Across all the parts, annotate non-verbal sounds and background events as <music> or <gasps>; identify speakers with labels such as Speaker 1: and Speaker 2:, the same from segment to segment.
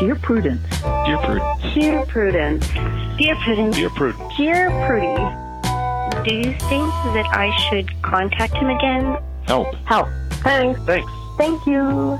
Speaker 1: Dear Prudence.
Speaker 2: Dear Prudence.
Speaker 3: Dear Prudence.
Speaker 4: Dear Prudence.
Speaker 2: Dear Prudence.
Speaker 3: Dear Prudie.
Speaker 4: Do you think that I should contact him again?
Speaker 2: Help.
Speaker 3: Help. Thanks.
Speaker 2: Thanks.
Speaker 3: Thank you.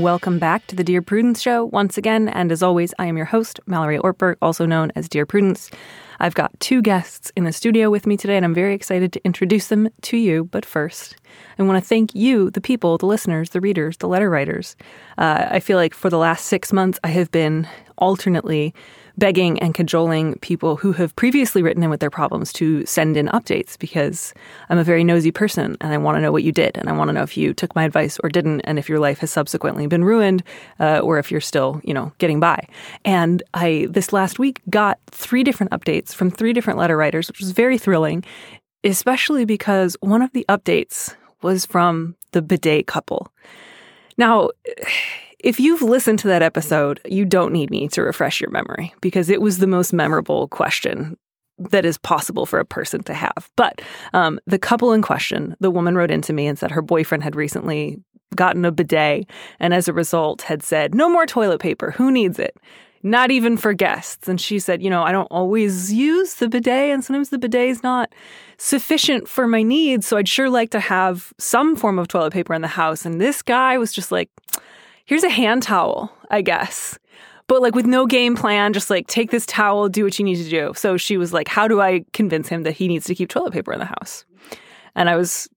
Speaker 5: Welcome back to the Dear Prudence Show once again. And as always, I am your host, Mallory Ortberg, also known as Dear Prudence. I've got two guests in the studio with me today, and I'm very excited to introduce them to you. But first, I want to thank you, the people, the listeners, the readers, the letter writers. Uh, I feel like for the last six months, I have been alternately begging and cajoling people who have previously written in with their problems to send in updates because I'm a very nosy person and I want to know what you did and I want to know if you took my advice or didn't and if your life has subsequently been ruined uh, or if you're still, you know, getting by. And I this last week got three different updates from three different letter writers, which was very thrilling, especially because one of the updates was from the bidet couple. Now, if you've listened to that episode, you don't need me to refresh your memory because it was the most memorable question that is possible for a person to have. But um, the couple in question, the woman wrote into me and said her boyfriend had recently gotten a bidet and as a result had said, No more toilet paper. Who needs it? Not even for guests. And she said, You know, I don't always use the bidet, and sometimes the bidet is not sufficient for my needs. So I'd sure like to have some form of toilet paper in the house. And this guy was just like, here's a hand towel, I guess. But like with no game plan, just like take this towel, do what you need to do. So she was like, how do I convince him that he needs to keep toilet paper in the house? And I was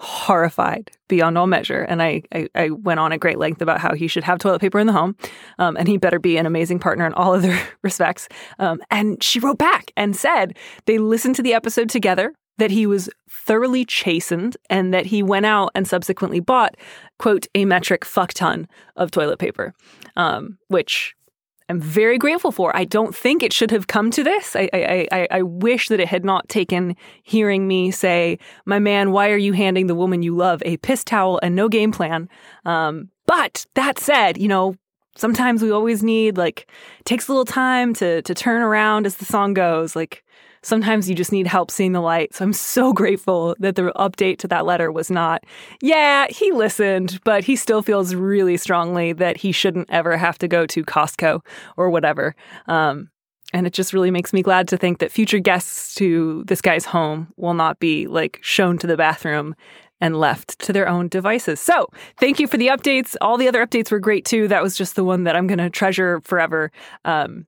Speaker 5: horrified beyond all measure. And I, I, I went on at great length about how he should have toilet paper in the home um, and he better be an amazing partner in all <laughs> other respects. Um, and she wrote back and said they listened to the episode together that he was thoroughly chastened and that he went out and subsequently bought, quote, a metric fuck ton of toilet paper, um, which I'm very grateful for. I don't think it should have come to this. I, I, I, I wish that it had not taken hearing me say, my man, why are you handing the woman you love a piss towel and no game plan? Um, but that said, you know, sometimes we always need like takes a little time to to turn around as the song goes like sometimes you just need help seeing the light. So I'm so <laughs> grateful that the update to that letter was not, yeah, he listened, but he still feels really strongly that he shouldn't ever have to go to Costco or whatever. Um, and it just really makes me glad to think that future guests to this guy's home will not be like shown to the bathroom and left to their own devices. So, thank you for the updates. All the other updates were great too. That was just the one that I'm going to treasure forever. Um,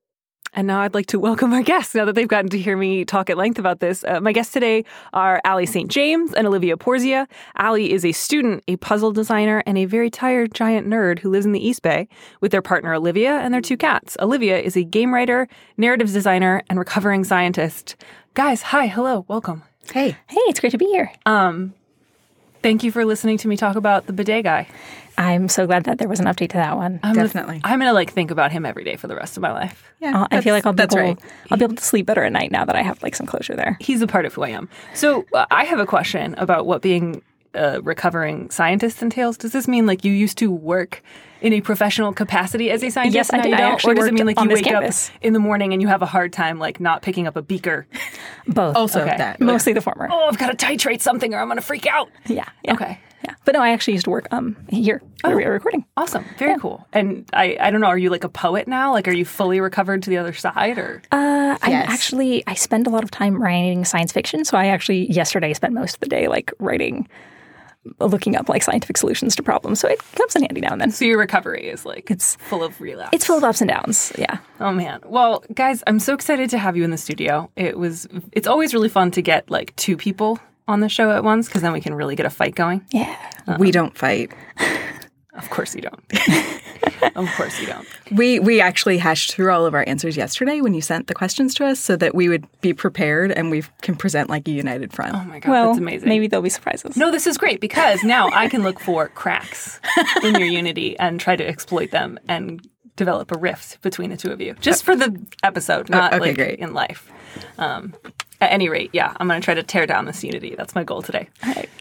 Speaker 5: and now I'd like to welcome our guests now that they've gotten to hear me talk at length about this. Uh, my guests today are Ali St. James and Olivia Pourzia. Ali is a student, a puzzle designer, and a very tired giant nerd who lives in the East Bay with their partner Olivia and their two cats. Olivia is a game writer, narratives designer, and recovering scientist. Guys, hi, hello, welcome.
Speaker 6: Hey. Hey, it's great to be here.
Speaker 5: Um, thank you for listening to me talk about the bidet guy.
Speaker 6: I'm so glad that there was an update to that one.
Speaker 5: I'm gonna-
Speaker 7: Definitely.
Speaker 5: I'm gonna like think about him every day for the rest of my life.
Speaker 7: Yeah,
Speaker 6: I'll- feel like I'll be able,
Speaker 7: right.
Speaker 6: I'll be able to sleep better at night now that I have like some closure there.
Speaker 5: he's a part of who I am. So uh, I have a question about what being a recovering scientist entails. Does this mean like you used to work in a professional capacity as a scientist?
Speaker 6: Yes, I did. I
Speaker 5: or does it mean like you wake
Speaker 6: campus.
Speaker 5: up in the morning and you have a hard time like not picking up a beaker?
Speaker 6: Both.
Speaker 7: Also
Speaker 5: Okay.
Speaker 7: that.
Speaker 6: Mostly the former.
Speaker 5: Oh, I've got to titrate something or I'm gonna freak out.
Speaker 6: Yeah, yeah.
Speaker 5: Okay.
Speaker 6: Yeah. But no, I actually used to work um here where we were recording.
Speaker 5: Awesome, very cool. And I, I don't know. Are you like a poet now? Like, are you fully recovered to the other side, or
Speaker 6: Uh, I'm actually I spend a lot of time writing science fiction, so I actually yesterday spent most of the day like writing looking up like scientific solutions to problems. So it comes in handy now and then.
Speaker 5: so your recovery is like
Speaker 6: It's
Speaker 5: full of relapse?
Speaker 6: it's full of ups and downs. Yeah.
Speaker 5: Oh man. Well, guys, I'm so excited to have you in the studio. It was it's always really fun to get like two people on the show at once because then we can really get a fight going.
Speaker 6: Yeah.
Speaker 7: we don't fight. <laughs>
Speaker 5: Of course you don't. <laughs> of course you don't.
Speaker 7: We we actually hashed through all of our answers yesterday when you sent the questions to us so that we would be prepared and we can present like a united front.
Speaker 5: Oh my god,
Speaker 6: Well,
Speaker 5: that's amazing.
Speaker 6: maybe there'll be surprises.
Speaker 5: No, this is great because now I can look for cracks <laughs> in your unity and try to exploit them and develop a rift between the two of you. Just for the episode, not
Speaker 7: okay,
Speaker 5: like
Speaker 7: great.
Speaker 5: in life. Um, at any rate, yeah, I'm going to try to tear down this unity. That's my goal today.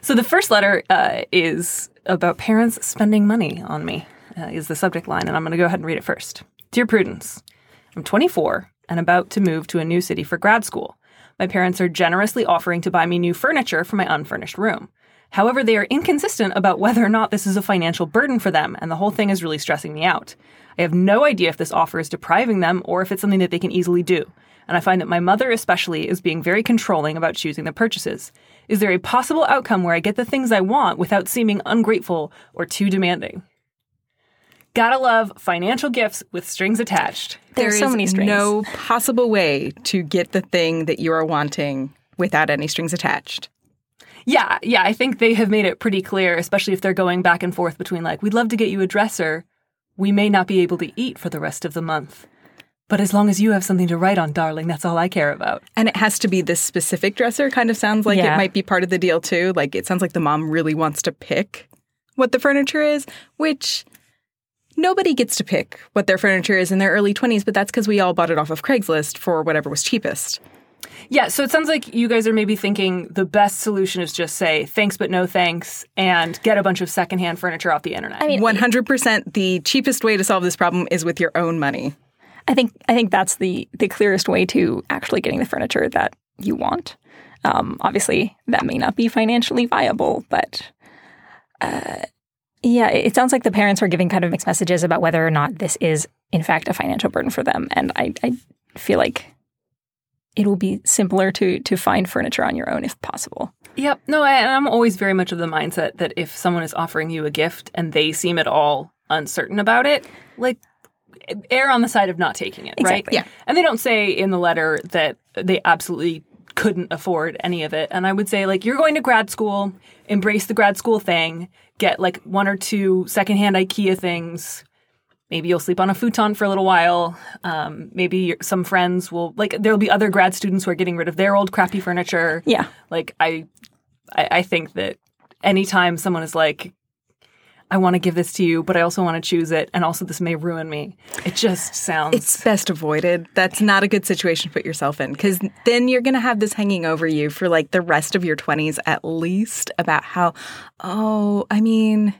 Speaker 5: So the first letter uh, is about parents spending money on me. Uh, is the subject line, and I'm going to go ahead and read it first. Dear Prudence, I'm 24 and about to move to a new city for grad school. My parents are generously offering to buy me new furniture for my unfurnished room. However, they are inconsistent about whether or not this is a financial burden for them, and the whole thing is really stressing me out. I have no idea if this offer is depriving them or if it's something that they can easily do. And I find that my mother, especially, is being very controlling about choosing the purchases. Is there a possible outcome where I get the things I want without seeming ungrateful or too demanding? Gotta love financial gifts with strings attached.
Speaker 6: There's
Speaker 7: There
Speaker 6: so many strings.
Speaker 7: no possible way to get the thing that you are wanting without any strings attached.
Speaker 5: Yeah, yeah, I think they have made it pretty clear, especially if they're going back and forth between like, we'd love to get you a dresser. We may not be able to eat for the rest of the month. But as long as you have something to write on, darling, that's all I care about.
Speaker 7: And it has to be this specific dresser. Kind of sounds like
Speaker 6: Yeah.
Speaker 7: it might be part of the deal too. Like it sounds like the mom really wants to pick what the furniture is, which nobody gets to pick what their furniture is in their early 20s, but that's because we all bought it off of Craigslist for whatever was cheapest.
Speaker 5: Yeah, so it sounds like you guys are maybe thinking the best solution is just say thanks but no thanks and get a bunch of secondhand furniture off the internet.
Speaker 6: I mean,
Speaker 7: 100% the cheapest way to solve this problem is with your own money.
Speaker 6: I think I think that's the the clearest way to actually getting the furniture that you want. Um, obviously, that may not be financially viable, but uh, yeah, it sounds like the parents are giving kind of mixed messages about whether or not this is in fact a financial burden for them. And I, I feel like it will be simpler to to find furniture on your own if possible.
Speaker 5: Yep. No, I, and I'm always very much of the mindset that if someone is offering you a gift and they seem at all uncertain about it, like err on the side of not taking it,
Speaker 6: Exactly.
Speaker 5: right?
Speaker 7: Yeah.
Speaker 5: And they don't say in the letter that they absolutely couldn't afford any of it. And I would say like you're going to grad school, embrace the grad school thing, get like one or two secondhand IKEA things. Maybe you'll sleep on a futon for a little while. Um, maybe your- some friends will like. There'll be other grad students who are getting rid of their old crappy furniture.
Speaker 6: Yeah.
Speaker 5: Like I, I, I think that anytime someone is like, I want to give this to you, but I also want to choose it, and also this may ruin me. It just sounds.
Speaker 7: It's best avoided. That's not a good situation to put yourself in because then you're going to have this hanging over you for like the rest of your 20s at least about how, oh, I mean,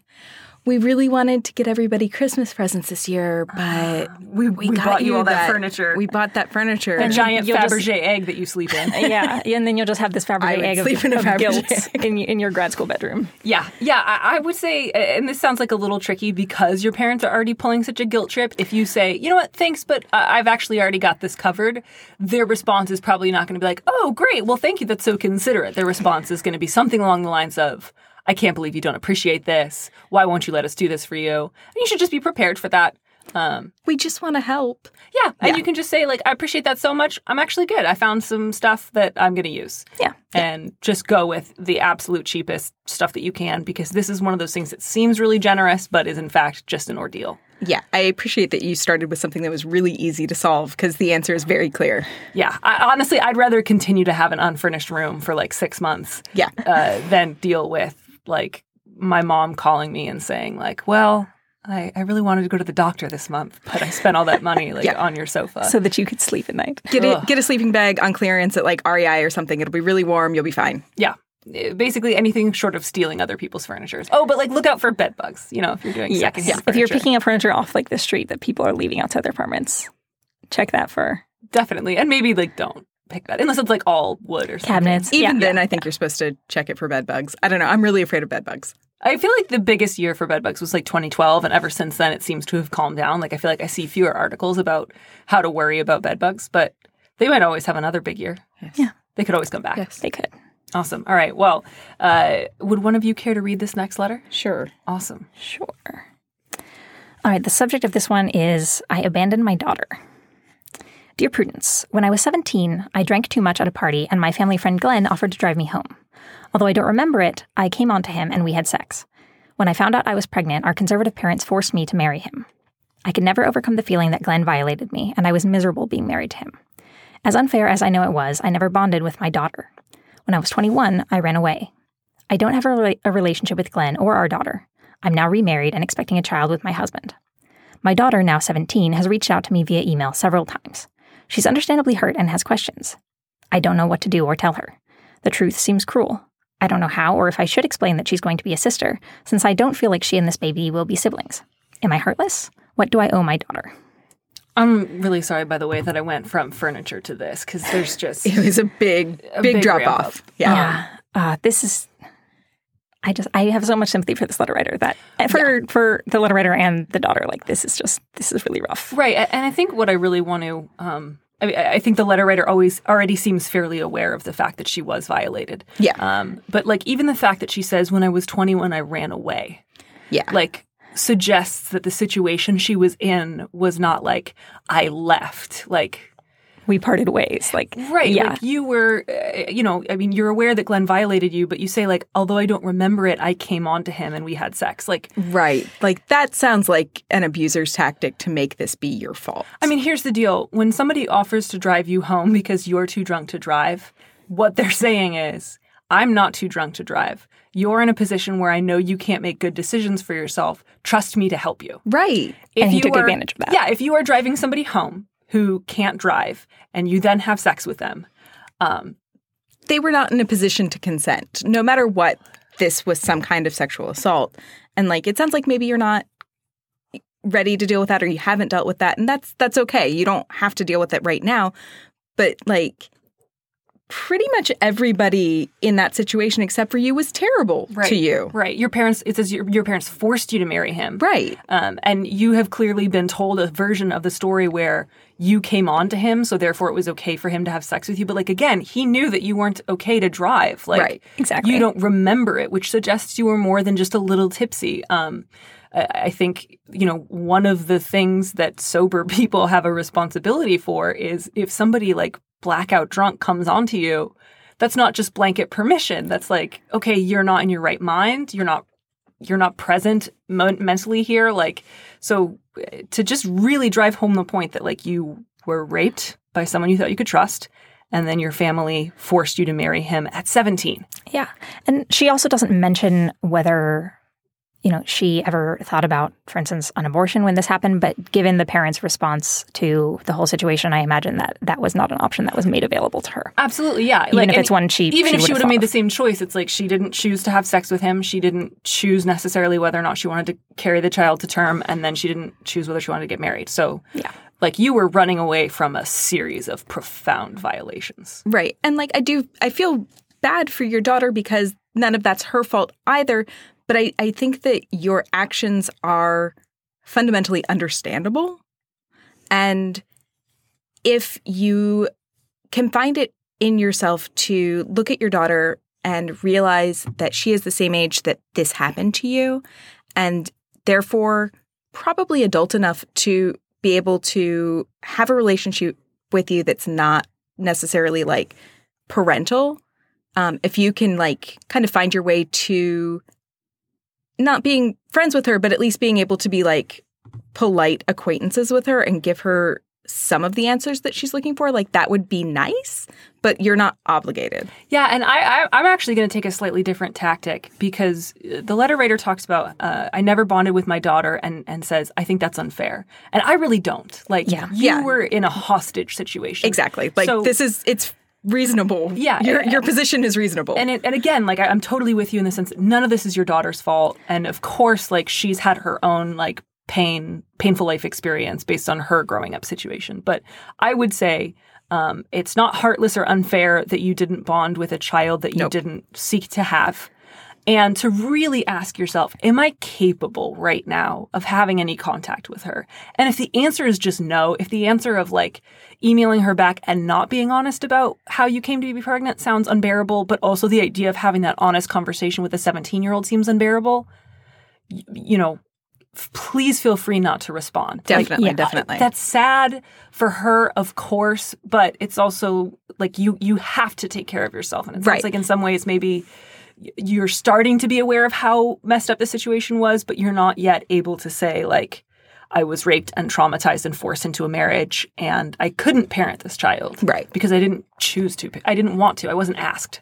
Speaker 7: we really wanted to get everybody Christmas presents this year, but
Speaker 5: we, we, bought you all that, furniture.
Speaker 7: We bought that furniture.
Speaker 5: a giant
Speaker 6: You'll just-
Speaker 5: Fabergé egg that you sleep in. <laughs>
Speaker 6: yeah, and then you'll just have this
Speaker 7: I
Speaker 6: Fabergé
Speaker 7: would
Speaker 6: egg of,
Speaker 7: sleep in a
Speaker 6: of
Speaker 7: Fabergé
Speaker 6: guilt
Speaker 7: egg.
Speaker 6: in, in your grad school bedroom.
Speaker 5: Yeah, yeah. I, I would say, and this sounds like a little tricky because your parents are already pulling such a guilt trip. If you say, you know what, thanks, but uh, I've actually already got this covered, their response is probably not going to be like, oh, great, well, thank you, that's so considerate. Their response is going to be something along the lines of, I can't believe you don't appreciate this. Why won't you let us do this for you? And you should just be prepared for that. Um,
Speaker 7: we just want to help.
Speaker 5: yeah, and you can just say like, I appreciate that so much. I'm actually good. I found some stuff that I'm going to use.
Speaker 6: Yeah.
Speaker 5: And just go with the absolute cheapest stuff that you can because this is one of those things that seems really generous, but is in fact just an ordeal.
Speaker 7: Yeah, I appreciate that you started with something that was really easy to solve because the answer is very clear.
Speaker 5: Yeah, I, honestly, I'd rather continue to have an unfurnished room for like six months
Speaker 7: Yeah.
Speaker 5: uh, than deal with like my mom calling me and saying like, "Well, I, I really wanted to go to the doctor this month, but I spent all that money <laughs> like
Speaker 7: Yeah.
Speaker 5: on your sofa."
Speaker 6: so that you could sleep at night.
Speaker 7: Get it. Get a sleeping bag on clearance at like REI or something. It'll be really warm. You'll be fine.
Speaker 5: yeah, Uh, basically anything short of stealing other people's furniture. Oh, but like look out for bed bugs. You know, if you're doing secondhand
Speaker 6: If you're picking up furniture off like the street that people are leaving outside their apartments, check that for
Speaker 5: definitely, and maybe like don't pick that unless it's like all wood or something.
Speaker 6: cabinets.
Speaker 7: Even
Speaker 6: yeah,
Speaker 7: then, I think you're supposed to check it for bed bugs. I don't know. I'm really afraid of bed bugs.
Speaker 5: I feel like the biggest year for bed bugs was like 2012, and ever since then, it seems to have calmed down. Like I feel like I see fewer articles about how to worry about bed bugs, but they might always have another big year.
Speaker 6: Yeah.
Speaker 5: they could always come back.
Speaker 7: Yes.
Speaker 6: they could.
Speaker 5: Awesome. All right. Well, uh, would one of you care to read this next letter?
Speaker 7: Sure.
Speaker 5: Awesome.
Speaker 6: Sure. All right, the subject of this one is I abandoned my daughter. Dear Prudence, when I was 17, I drank too much at a party and my family friend Glenn offered to drive me home. Although I don't remember it, I came on to him and we had sex. When I found out I was pregnant, our conservative parents forced me to marry him. I could never overcome the feeling that Glenn violated me, and I was miserable being married to him. As unfair as I know it was, I never bonded with my daughter. When I was 21, I ran away. I don't have a, rela- a relationship with Glenn or our daughter. I'm now remarried and expecting a child with my husband. My daughter, now 17, has reached out to me via email several times. She's understandably hurt and has questions. I don't know what to do or tell her. The truth seems cruel. I don't know how or if I should explain that she's going to be a sister, since I don't feel like she and this baby will be siblings. Am I heartless? What do I owe my daughter?
Speaker 5: I'm really sorry, by the way, that I went from furniture to this because there's <laughs> just
Speaker 7: It was a big,
Speaker 5: A
Speaker 7: big,
Speaker 5: big
Speaker 7: drop off.
Speaker 5: up.
Speaker 7: Yeah.
Speaker 6: Yeah. Uh, this is. I just I have so much sympathy for this letter writer that for for the letter writer and the daughter like this is just this is really rough.
Speaker 5: right. And I think what I really want to, um, I, mean, I I think the letter writer always already seems fairly aware of the fact that she was violated.
Speaker 7: Yeah.
Speaker 5: Um, but like even the fact that she says, "When I was 21, I ran away,"
Speaker 7: Yeah.
Speaker 5: like suggests that the situation she was in was not like I left, like
Speaker 6: We parted ways. Like
Speaker 5: Right.
Speaker 6: Yeah.
Speaker 5: Like you were, uh, you know, I mean, you're aware that Glenn violated you, but you say, like, although I don't remember it, I came on to him and we had sex. Like,
Speaker 7: Right. Like that sounds like an abuser's tactic to make this be your fault.
Speaker 5: I mean, here's the deal when somebody offers to drive you home because you're too drunk to drive, what they're <laughs> saying is, I'm not too drunk to drive. You're in a position where I know you can't make good decisions for yourself. Trust me to help you.
Speaker 7: right.
Speaker 5: If
Speaker 6: And he
Speaker 5: you
Speaker 6: took
Speaker 5: are-
Speaker 6: advantage of that.
Speaker 5: Yeah, if you are driving somebody home who can't drive and you then have sex with them, um,
Speaker 7: They were not in a position to consent, no matter what. This was some kind of sexual assault, and like it sounds like maybe you're not ready to deal with that, or you haven't dealt with that, and that's that's okay. You don't have to deal with it right now, but like. Pretty much everybody in that situation, except for you, was terrible
Speaker 5: right,
Speaker 7: to you.
Speaker 5: Right. Your parents, it says your, your parents forced you to marry him.
Speaker 7: Right.
Speaker 5: Um, and you have clearly been told a version of the story where you came on to him, so therefore it was okay for him to have sex with you. But like again, he knew that you weren't okay to drive. Like
Speaker 7: Right,
Speaker 6: exactly.
Speaker 5: you don't remember it, which suggests you were more than just a little tipsy. Um, I I think you know one of the things that sober <laughs> people have a responsibility for is if somebody like blackout drunk comes onto you, that's not just blanket permission. That's like okay, you're not in your right mind. You're not you're not present mentally here like so uh, to just really drive home the point that like you were raped by someone you thought you could trust and then your family forced you to marry him at 17
Speaker 6: Yeah. And she also doesn't mention whether, you know, she ever thought about, for instance, an abortion when this happened. But given the parents' response to the whole situation, I imagine that that was not an option that was made available to her.
Speaker 5: absolutely yeah
Speaker 6: Even if it's one she-
Speaker 5: even
Speaker 6: she
Speaker 5: if she
Speaker 6: would've
Speaker 5: made the same choice it's like she didn't choose to have sex with him she didn't choose necessarily whether or not she wanted to carry the child to term and then she didn't choose whether she wanted to get married so
Speaker 6: Yeah.
Speaker 5: like you were running away from a series of profound violations
Speaker 7: Right. And like I do I feel bad for your daughter because none of that's her fault either. But I, I think that your actions are fundamentally understandable. And if you can find it in yourself to look at your daughter and realize that she is the same age that this happened to you, and therefore probably adult enough to be able to have a relationship with you that's not necessarily like parental um, if you can like kind of find your way to not being friends with her but at least being able to be like polite acquaintances with her and give her some of the answers that she's looking for like that would be nice but you're not obligated
Speaker 5: Yeah, and I, I I'm actually going to take a slightly different tactic because uh, the letter writer talks about uh, I never bonded with my daughter and and says I think that's unfair, and I really don't. Like
Speaker 6: Yeah.
Speaker 5: you
Speaker 7: Yeah.
Speaker 5: were in a hostage situation.
Speaker 7: exactly like
Speaker 5: So-
Speaker 7: this is it's reasonable
Speaker 5: Yeah,
Speaker 7: your,
Speaker 5: and-
Speaker 7: your position is reasonable
Speaker 5: And it, and again, like I, I'm totally with you in the sense that none of this is your daughter's fault, and of course, like she's had her own like pain, painful life experience based on her growing up situation. But I would say um, it's not heartless or unfair that you didn't bond with a child that you
Speaker 7: Nope.
Speaker 5: didn't seek to have. And to really ask yourself, am I capable right now of having any contact with her? And if the answer is just no, if the answer of like emailing her back and not being honest about how you came to be pregnant sounds unbearable, but also the idea of having that honest conversation with a 17 year old seems unbearable, you know, f- please feel free not to respond. Like,
Speaker 7: definitely
Speaker 6: yeah,
Speaker 7: definitely
Speaker 5: that's sad for her, of course, but it's also like you you have to take care of yourself. And it sounds
Speaker 7: Right.
Speaker 5: like in some ways maybe you're starting to be aware of how messed up the situation was, but you're not yet able to say like I was raped and traumatized and forced into a marriage and I couldn't parent this child.
Speaker 7: Right.
Speaker 5: Because I didn't choose to. I didn't want to. I wasn't asked.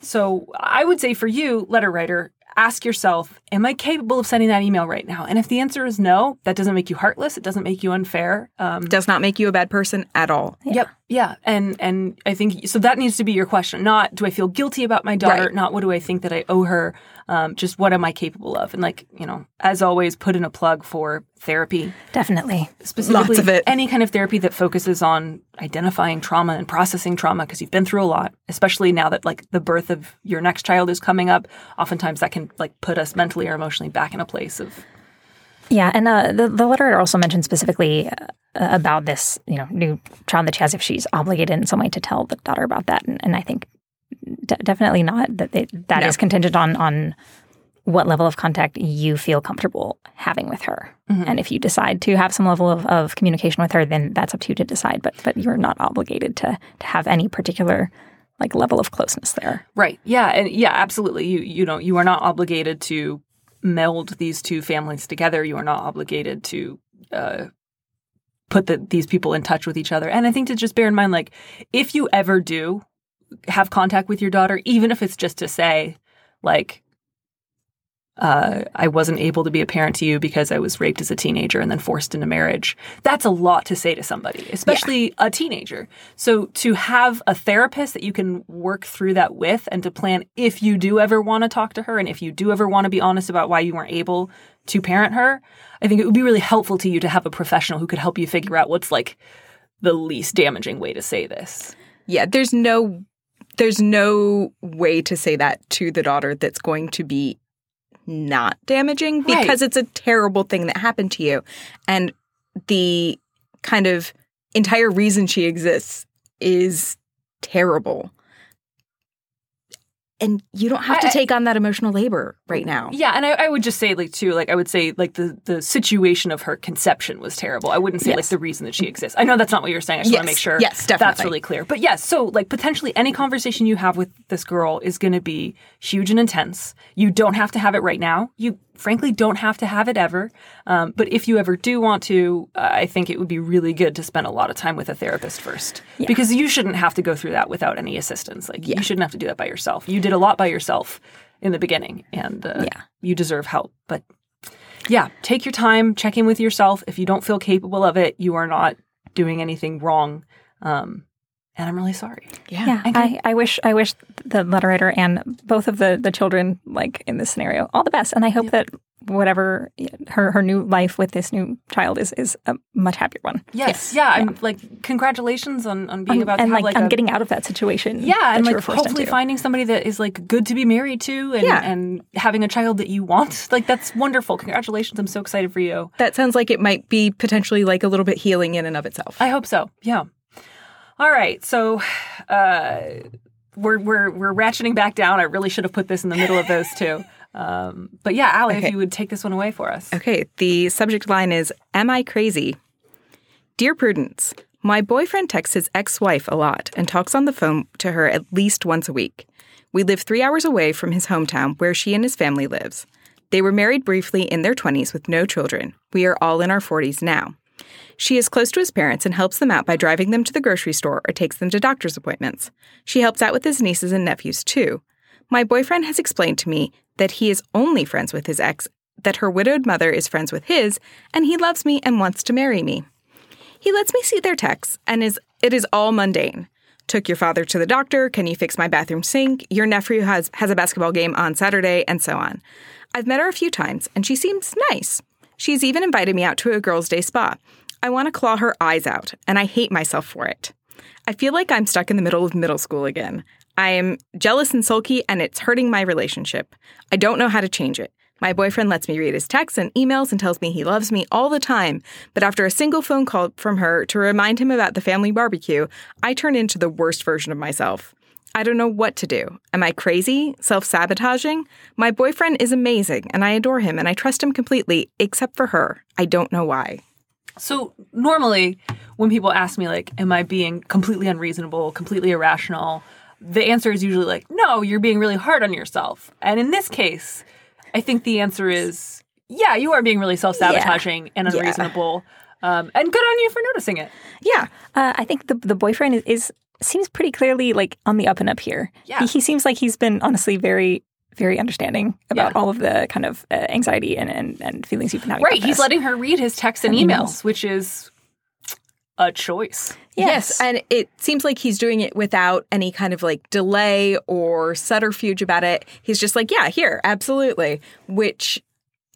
Speaker 5: So I would say for you, letter writer, ask yourself, am I capable of sending that email right now? And if the answer is no, that doesn't make you heartless. It doesn't make you unfair. Um,
Speaker 7: does not make you a bad person at all
Speaker 5: Yep. Yeah, and and I think so. That needs to be your question. Not do I feel guilty about my daughter?
Speaker 7: Right.
Speaker 5: Not what do I think that I owe her? Um, just what am I capable of? And like you know, as always, put in a plug for therapy,
Speaker 6: Definitely.
Speaker 5: specifically
Speaker 7: of it.
Speaker 5: any kind of therapy that focuses on identifying trauma and processing trauma because you've been through a lot. Especially now that like the birth of your next child is coming up, oftentimes that can like put us mentally or emotionally back in a place of
Speaker 6: Yeah, and uh, the the letter also mentioned specifically uh, about this, you know, new child that she has if she's obligated in some way to tell the daughter about that, and, and I think de- definitely not that they, that is
Speaker 7: No.
Speaker 6: contingent on on what level of contact you feel comfortable having with her, and if you decide to have some level of, of communication with her, then that's up to you to decide. But but you're not obligated to to have any particular like level of closeness there.
Speaker 5: Right. Yeah. And yeah, absolutely. You you know you are not obligated to meld these two families together. You are not obligated to uh, put the, these people in touch with each other. And I think to just bear in mind, like, if you ever do have contact with your daughter, even if it's just to say, like, uh, I wasn't able to be a parent to you because I was raped as a teenager and then forced into marriage. That's a lot to say to somebody, especially a teenager. So to have a therapist that you can work through that with and to plan if you do ever want to talk to her and if you do ever want to be honest about why you weren't able to parent her, I think it would be really helpful to you to have a professional who could help you figure out what's like the least damaging way to say this.
Speaker 7: Yeah, there's no there's no way to say that to the daughter that's going to be not damaging
Speaker 5: Right.
Speaker 7: because it's a terrible thing that happened to you. And the kind of entire reason she exists is terrible. And you don't have to
Speaker 5: I-
Speaker 7: take on that emotional labor right now.
Speaker 5: Yeah, and I, I would just say like too, like I would say like the the situation of her conception was terrible. I wouldn't say like the reason that she exists. I know that's not what you're saying. I just want to make sure
Speaker 7: Yes,
Speaker 5: that's really clear. But yes, so like potentially any conversation you have with this girl is going to be huge and intense. You don't have to have it right now. You frankly don't have to have it ever. Um, but if you ever do want to, uh, I think it would be really good to spend a lot of time with a therapist first because you shouldn't have to go through that without any assistance. Like you shouldn't have to do that by yourself. You did a lot by yourself in the beginning, and uh,
Speaker 6: Yeah.
Speaker 5: you deserve help. But yeah, take your time, check in with yourself. If you don't feel capable of it, you are not doing anything wrong. Um, and I'm really sorry.
Speaker 6: Yeah, I, I wish I wish the letter writer and both of the the children like in this scenario all the best, and I hope that whatever her her new life with this new child is is a much happier one.
Speaker 5: Yes, yeah. I'm like, congratulations on, on being
Speaker 6: On-
Speaker 5: about to
Speaker 6: and
Speaker 5: have
Speaker 6: like,
Speaker 5: like
Speaker 6: on
Speaker 5: a,
Speaker 6: getting out of that situation.
Speaker 5: yeah, and
Speaker 6: that you
Speaker 5: like hopefully
Speaker 6: into.
Speaker 5: finding somebody that is like good to be married to and,
Speaker 7: Yeah.
Speaker 5: and having a child that you want. <laughs> Like that's wonderful. Congratulations. I'm so excited for you.
Speaker 7: That sounds like it might be potentially like a little bit healing in and of itself.
Speaker 5: I hope so. Yeah. All right. So uh, we're we're we're ratcheting back down. I really should have put this in the middle of those two. <laughs> Um, but yeah, Ali, if you would take this one away for us.
Speaker 7: Okay, the subject line is Am I crazy? Dear Prudence, my boyfriend texts his ex wife a lot and talks on the phone to her at least once a week. We live three hours away from his hometown where she and his family lives. They were married briefly in their 20s with no children. We are all in our 40s now. She is close to his parents and helps them out by driving them to the grocery store or takes them to doctor's appointments. She helps out with his nieces and nephews too. My boyfriend has explained to me that he is only friends with his ex, that her widowed mother is friends with his, and he loves me and wants to marry me. He lets me see their texts, and is it is all mundane. Took your father to the doctor. Can you fix my bathroom sink? Your nephew has has a basketball game on Saturday, and so on. I've met her a few times, and she seems nice. She's even invited me out to a girls' day spa. I want to claw her eyes out, and I hate myself for it. I feel like I'm stuck in the middle of middle school again. I am jealous and sulky, and it's hurting my relationship. I don't know how to change it. My boyfriend lets me read his texts and emails and tells me he loves me all the time, but after a single phone call from her to remind him about the family barbecue, I turn into the worst version of myself. I don't know what to do. Am I crazy? Self sabotaging? My boyfriend is amazing, and I adore him, and I trust him completely, except for her. I don't know why.
Speaker 5: So normally, when people ask me like, "Am I being completely unreasonable, completely irrational?" the answer is usually like, "No, you're being really hard on yourself." And in this case, I think the answer is, "Yeah, you are being really self-sabotaging and
Speaker 7: Yeah.
Speaker 5: unreasonable." Um, and good on you for noticing it.
Speaker 7: Yeah.
Speaker 6: Uh, I think the the boyfriend is, is seems pretty clearly like on the up and up here.
Speaker 5: Yeah.
Speaker 6: he, he seems like he's been honestly very very understanding about
Speaker 5: Yeah.
Speaker 6: all of the kind of uh, anxiety and, and and feelings you've been having.
Speaker 5: Right. He's letting her read his texts and
Speaker 6: And
Speaker 5: emails,
Speaker 6: emails.
Speaker 5: which is a choice.
Speaker 7: Yes. And it seems like he's doing it without any kind of like delay or subterfuge about it. He's just like, yeah, here, absolutely. Which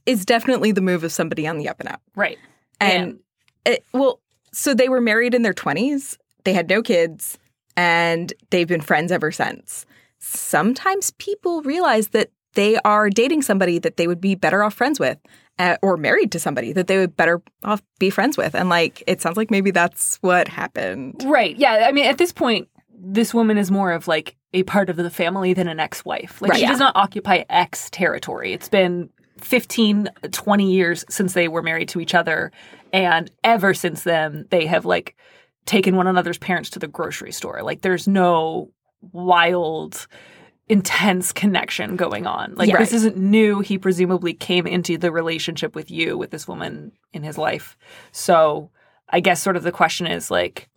Speaker 7: is definitely the move of somebody on the up and up.
Speaker 5: Right.
Speaker 7: And it, well, so they were married in their 20s, they had no kids, and they've been friends ever since. Sometimes people realize that they are dating somebody that they would be better off friends with. Uh, or married to somebody that they would better off be friends with. And like, it sounds like maybe that's what happened.
Speaker 5: Right. Yeah. I mean, at this point, this woman is more of like a part of the family than an ex wife. Like,
Speaker 7: Right.
Speaker 5: she
Speaker 7: Yeah.
Speaker 5: does not occupy ex territory. It's been 15, 20 years since they were married to each other. And ever since then, they have like taken one another's parents to the grocery store. Like, there's no wild, intense connection going on. Like,
Speaker 7: Yeah.
Speaker 5: this isn't new. He presumably came into the relationship with you, with this woman in his life. So, I guess sort of the question is like,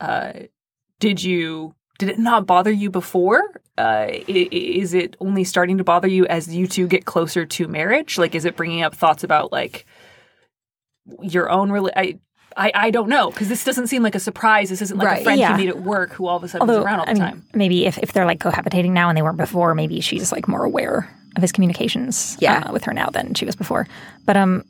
Speaker 5: uh, did you did it not bother you before? Uh, is it only starting to bother you as you two get closer to marriage? Like, is it bringing up thoughts about like your own? Rela- I, I I don't know because this doesn't seem like a surprise. This isn't like
Speaker 7: Right.
Speaker 5: a friend
Speaker 6: Yeah.
Speaker 5: you meet at work who all of a sudden
Speaker 6: Although,
Speaker 5: is around all the
Speaker 6: I mean,
Speaker 5: time.
Speaker 6: maybe if, if they're like cohabitating now and they weren't before, maybe she's like more aware of his communications
Speaker 7: Yeah.
Speaker 6: uh, with her now than she was before. But um,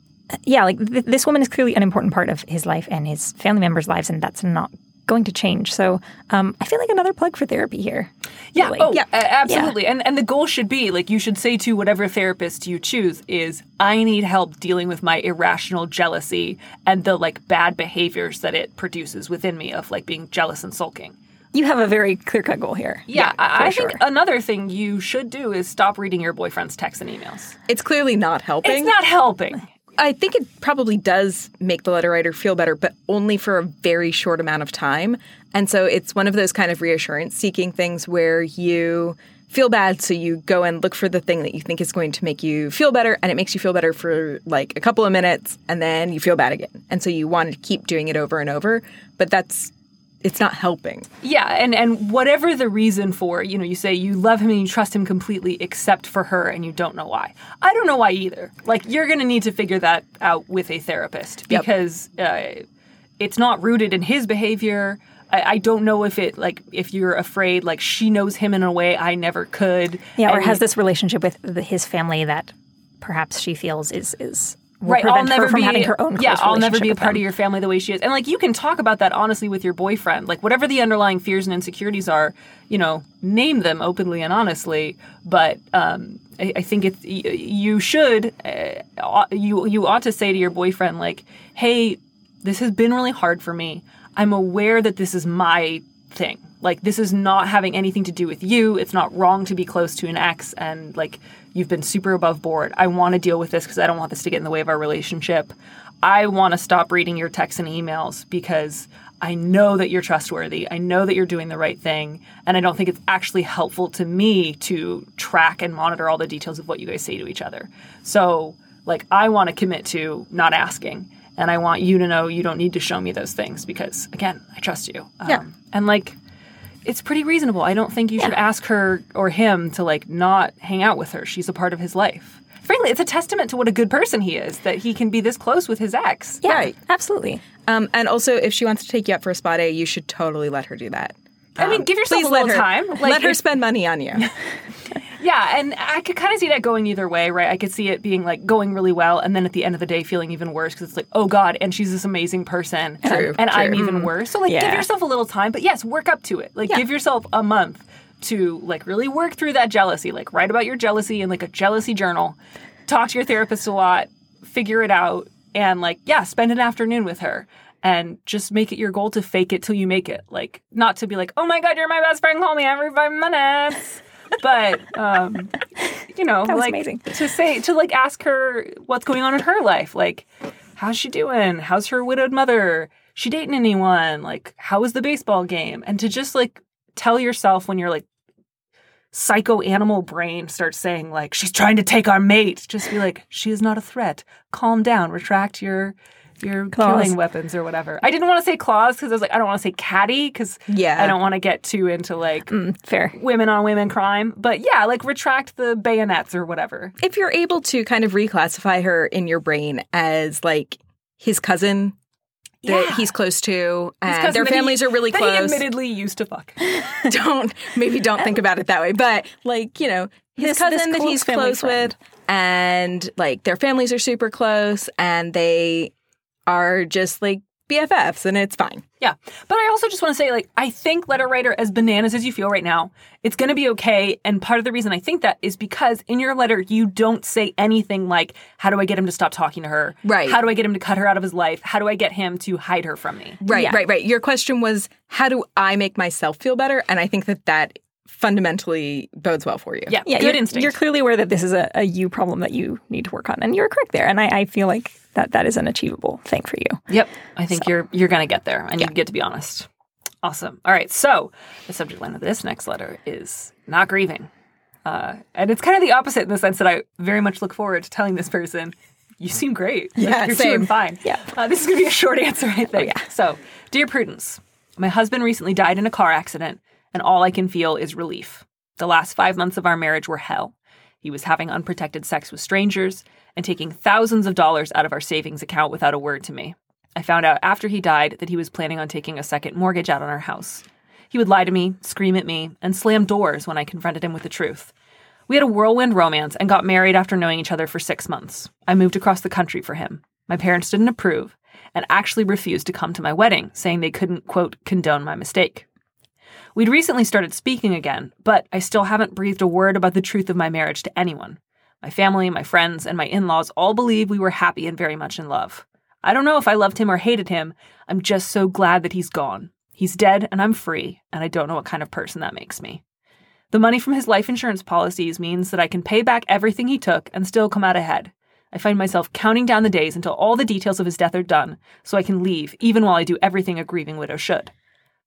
Speaker 6: yeah, like th- this woman is clearly an important part of his life and his family members' lives, and that's not going to change. So um, I feel like another plug for therapy here.
Speaker 5: Yeah.
Speaker 6: really.
Speaker 5: Oh,
Speaker 7: Yeah.
Speaker 5: absolutely. And and the goal should be like you should say to whatever therapist you choose is I need help dealing with my irrational jealousy and the like bad behaviors that it produces within me of like being jealous and sulking.
Speaker 6: You have a very clear cut goal here.
Speaker 5: Yeah, I, I
Speaker 6: for
Speaker 5: think
Speaker 6: sure.
Speaker 5: another thing you should do is stop reading your boyfriend's texts and emails.
Speaker 7: It's clearly not helping.
Speaker 5: It's not helping.
Speaker 7: I think it probably does make the letter writer feel better, but only for a very short amount of time. And so it's one of those kind of reassurance seeking things where you feel bad, so you go and look for the thing that you think is going to make you feel better, and it makes you feel better for like a couple of minutes, and then you feel bad again. And so you want to keep doing it over and over, but that's it's not helping.
Speaker 5: Yeah, and and whatever the reason for, you know, you say you love him and you trust him completely except for her and you don't know why. I don't know why either. Like you're going to need to figure that out with a therapist
Speaker 7: Yep.
Speaker 5: because uh, it's not rooted in his behavior. I, I don't know if it like if you're afraid like she knows him in a way I never could.
Speaker 6: Yeah, or has this relationship with his family that perhaps she feels is is
Speaker 5: right, I'll never be
Speaker 6: having her own.
Speaker 5: yeah. I'll never be a part of your family the way she is, and like you can talk about that honestly with your boyfriend. Like whatever the underlying fears and insecurities are, you know, name them openly and honestly. But um, I, I think it's you should uh, you you ought to say to your boyfriend like, hey, this has been really hard for me. I'm aware that this is my thing. Like this is not having anything to do with you. It's not wrong to be close to an ex and like you've been super above board. I want to deal with this because I don't want this to get in the way of our relationship. I want to stop reading your texts and emails because I know that you're trustworthy. I know that you're doing the right thing. And I don't think it's actually helpful to me to track and monitor all the details of what you guys say to each other. So, like, I want to commit to not asking. And I want you to know you don't need to show me those things because, again, I trust you. Um,
Speaker 7: Yeah.
Speaker 5: And, like, it's pretty reasonable. I don't think you should ask her or him to, like, not hang out with her. She's a part of his life. Frankly, it's a testament to what a good person he is that he can be this close with his ex.
Speaker 6: Yeah,
Speaker 7: Right.
Speaker 6: absolutely.
Speaker 7: Um, and also, if she wants to take you out for a spa day, you should totally let her do that.
Speaker 5: I mean, give yourself
Speaker 7: Please
Speaker 5: a little
Speaker 7: her
Speaker 5: time. Like,
Speaker 7: let her spend money on you. <laughs>
Speaker 5: Yeah, and I could kind of see that going either way, right? I could see it being like going really well, and then at the end of the day, feeling even worse because it's like, oh god, and she's this amazing person,
Speaker 7: True,
Speaker 5: and I'm even worse. So like, give yourself a little time, but yes, work up to it. Like, give yourself a month to like really work through that jealousy. Like, write about your jealousy in like a jealousy journal. Talk to your therapist a lot, figure it out, and like, yeah, spend an afternoon with her. And just make it your goal to fake it till you make it. Like, not to be like, oh my God, you're my best friend, call me every five minutes. But um, you know, like
Speaker 6: amazing.
Speaker 5: to say to like ask her what's going on in her life. Like, how's she doing? How's her widowed mother? She dating anyone? Like, how was the baseball game? And to just like tell yourself when you're like psycho animal brain starts saying like she's trying to take our mate, just be like, she is not a threat. Calm down. Retract your your
Speaker 6: Claws.
Speaker 5: killing weapons or whatever. I didn't want to say claws because I was like, I don't want to say catty because
Speaker 7: Yeah.
Speaker 5: I don't want to get too into like
Speaker 6: Mm, fair.
Speaker 5: women on women crime. But yeah, like retract the bayonets or whatever.
Speaker 7: if you're able to kind of reclassify her in your brain as like his cousin that
Speaker 5: Yeah.
Speaker 7: he's close to, and their
Speaker 5: that he-
Speaker 7: families are really
Speaker 5: that He
Speaker 7: close.
Speaker 5: admittedly used to fuck. <laughs>
Speaker 7: don't maybe don't think about it that way, but like you know, his
Speaker 6: This-
Speaker 7: cousin
Speaker 6: this
Speaker 7: that he's close
Speaker 6: friend.
Speaker 7: with, and like their families are super close, and they are just like BFFs, and it's fine.
Speaker 5: Yeah. But I also just want to say, like, I think letter writer, as bananas as you feel right now, it's going to be okay. And part of the reason I think that is because in your letter, you don't say anything like, how do I get him to stop talking to her?
Speaker 7: Right.
Speaker 5: How do I get him to cut her out of his life? How do I get him to hide her from me?
Speaker 7: Right,
Speaker 6: Yeah.
Speaker 7: right, right. Your question was, how do I make myself feel better? And I think that that fundamentally bodes well for you.
Speaker 5: Yeah.
Speaker 6: Yeah,
Speaker 5: good
Speaker 6: you're,
Speaker 5: instinct.
Speaker 6: You're clearly aware that this is a, a you problem that you need to work on, and you're correct there. And I, I feel like that that is an achievable thing for you.
Speaker 5: Yep. I think you're you're gonna get there and you get to be honest. Awesome. All right. So the subject line of this next letter is not grieving. Uh, and it's kind of the opposite in the sense that I very much look forward to telling this person, you seem great. Like,
Speaker 7: Yeah,
Speaker 5: you're
Speaker 7: same.
Speaker 5: doing fine.
Speaker 6: Yeah.
Speaker 5: Uh, this is going to be a short <laughs> answer, I think. So, dear Prudence, my husband recently died in a car accident, and all I can feel is relief. The last five months of our marriage were hell. He was having unprotected sex with strangers and taking thousands of dollars out of our savings account without a word to me. I found out after he died that he was planning on taking a second mortgage out on our house. He would lie to me, scream at me, and slam doors when I confronted him with the truth. We had a whirlwind romance and got married after knowing each other for six months. I moved across the country for him. My parents didn't approve and actually refused to come to my wedding, saying they couldn't, quote, condone my mistake. We'd recently started speaking again, but I still haven't breathed a word about the truth of my marriage to anyone. My family, my friends, and my in laws all believe we were happy and very much in love. I don't know if I loved him or hated him. I'm just so glad that he's gone. He's dead and I'm free, and I don't know what kind of person that makes me. The money from his life insurance policies means that I can pay back everything he took and still come out ahead. I find myself counting down the days until all the details of his death are done so I can leave, even while I do everything a grieving widow should.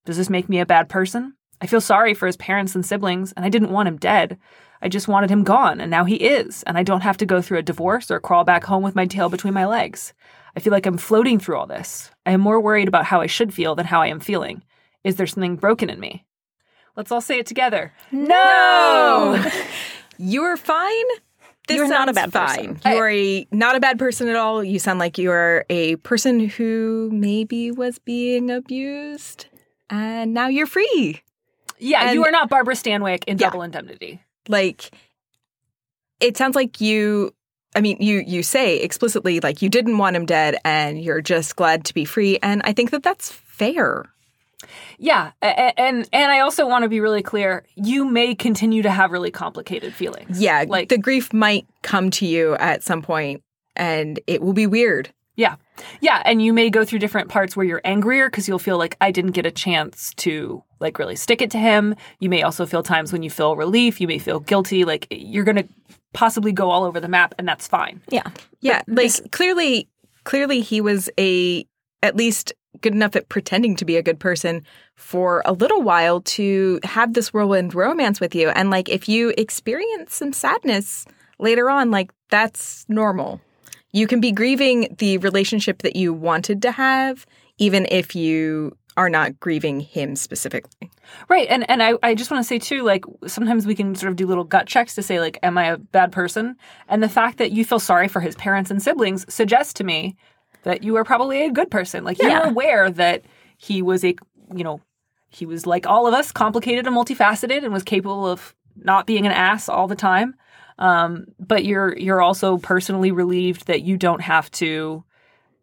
Speaker 5: Does this make me a bad person? I feel sorry for his parents and siblings, and I didn't want him dead. I just wanted him gone, and now he is, and I don't have to go through a divorce or crawl back home with my tail between my legs. I feel like I'm floating through all this. I am more worried about how I should feel than how I am feeling. Is there something broken in me? Let's all say it together. No! <laughs>
Speaker 7: You're fine. This
Speaker 6: You're not a bad
Speaker 7: fine.
Speaker 6: person.
Speaker 7: You are a not a bad person at all. You sound like you are a person who maybe was being abused, and now you're free.
Speaker 5: Yeah, you are not Barbara Stanwyck in
Speaker 7: Yeah.
Speaker 5: Double Indemnity.
Speaker 7: Like, it sounds like you. I mean, you you say explicitly like you didn't want him dead, and you're just glad to be free. And I think that that's fair.
Speaker 5: Yeah, and and I also want to be really clear. You may continue to have really complicated feelings.
Speaker 7: Yeah,
Speaker 5: like
Speaker 7: the grief might come to you at some point, and it will be weird.
Speaker 5: Yeah, yeah, and you may go through different parts where you're angrier because you'll feel like I didn't get a chance to like really stick it to him. You may also feel times when you feel relief. You may feel guilty. Like you're gonna possibly go all over the map, and that's fine.
Speaker 6: Yeah.
Speaker 7: Yeah, like clearly, clearly he was a at least good enough at pretending to be a good person for a little while to have this whirlwind romance with you. And like, if you experience some sadness later on, like that's normal. You can be grieving the relationship that you wanted to have, even if you are not grieving him specifically.
Speaker 5: Right. And and I, I just want to say too, like sometimes we can sort of do little gut checks to say, like, am I a bad person? And the fact that you feel sorry for his parents and siblings suggests to me that you are probably a good person. Like you're aware that he was a you know, he was like all of us, complicated and multifaceted and was capable of not being an ass all the time. Um, but you're you're also personally relieved that you don't have to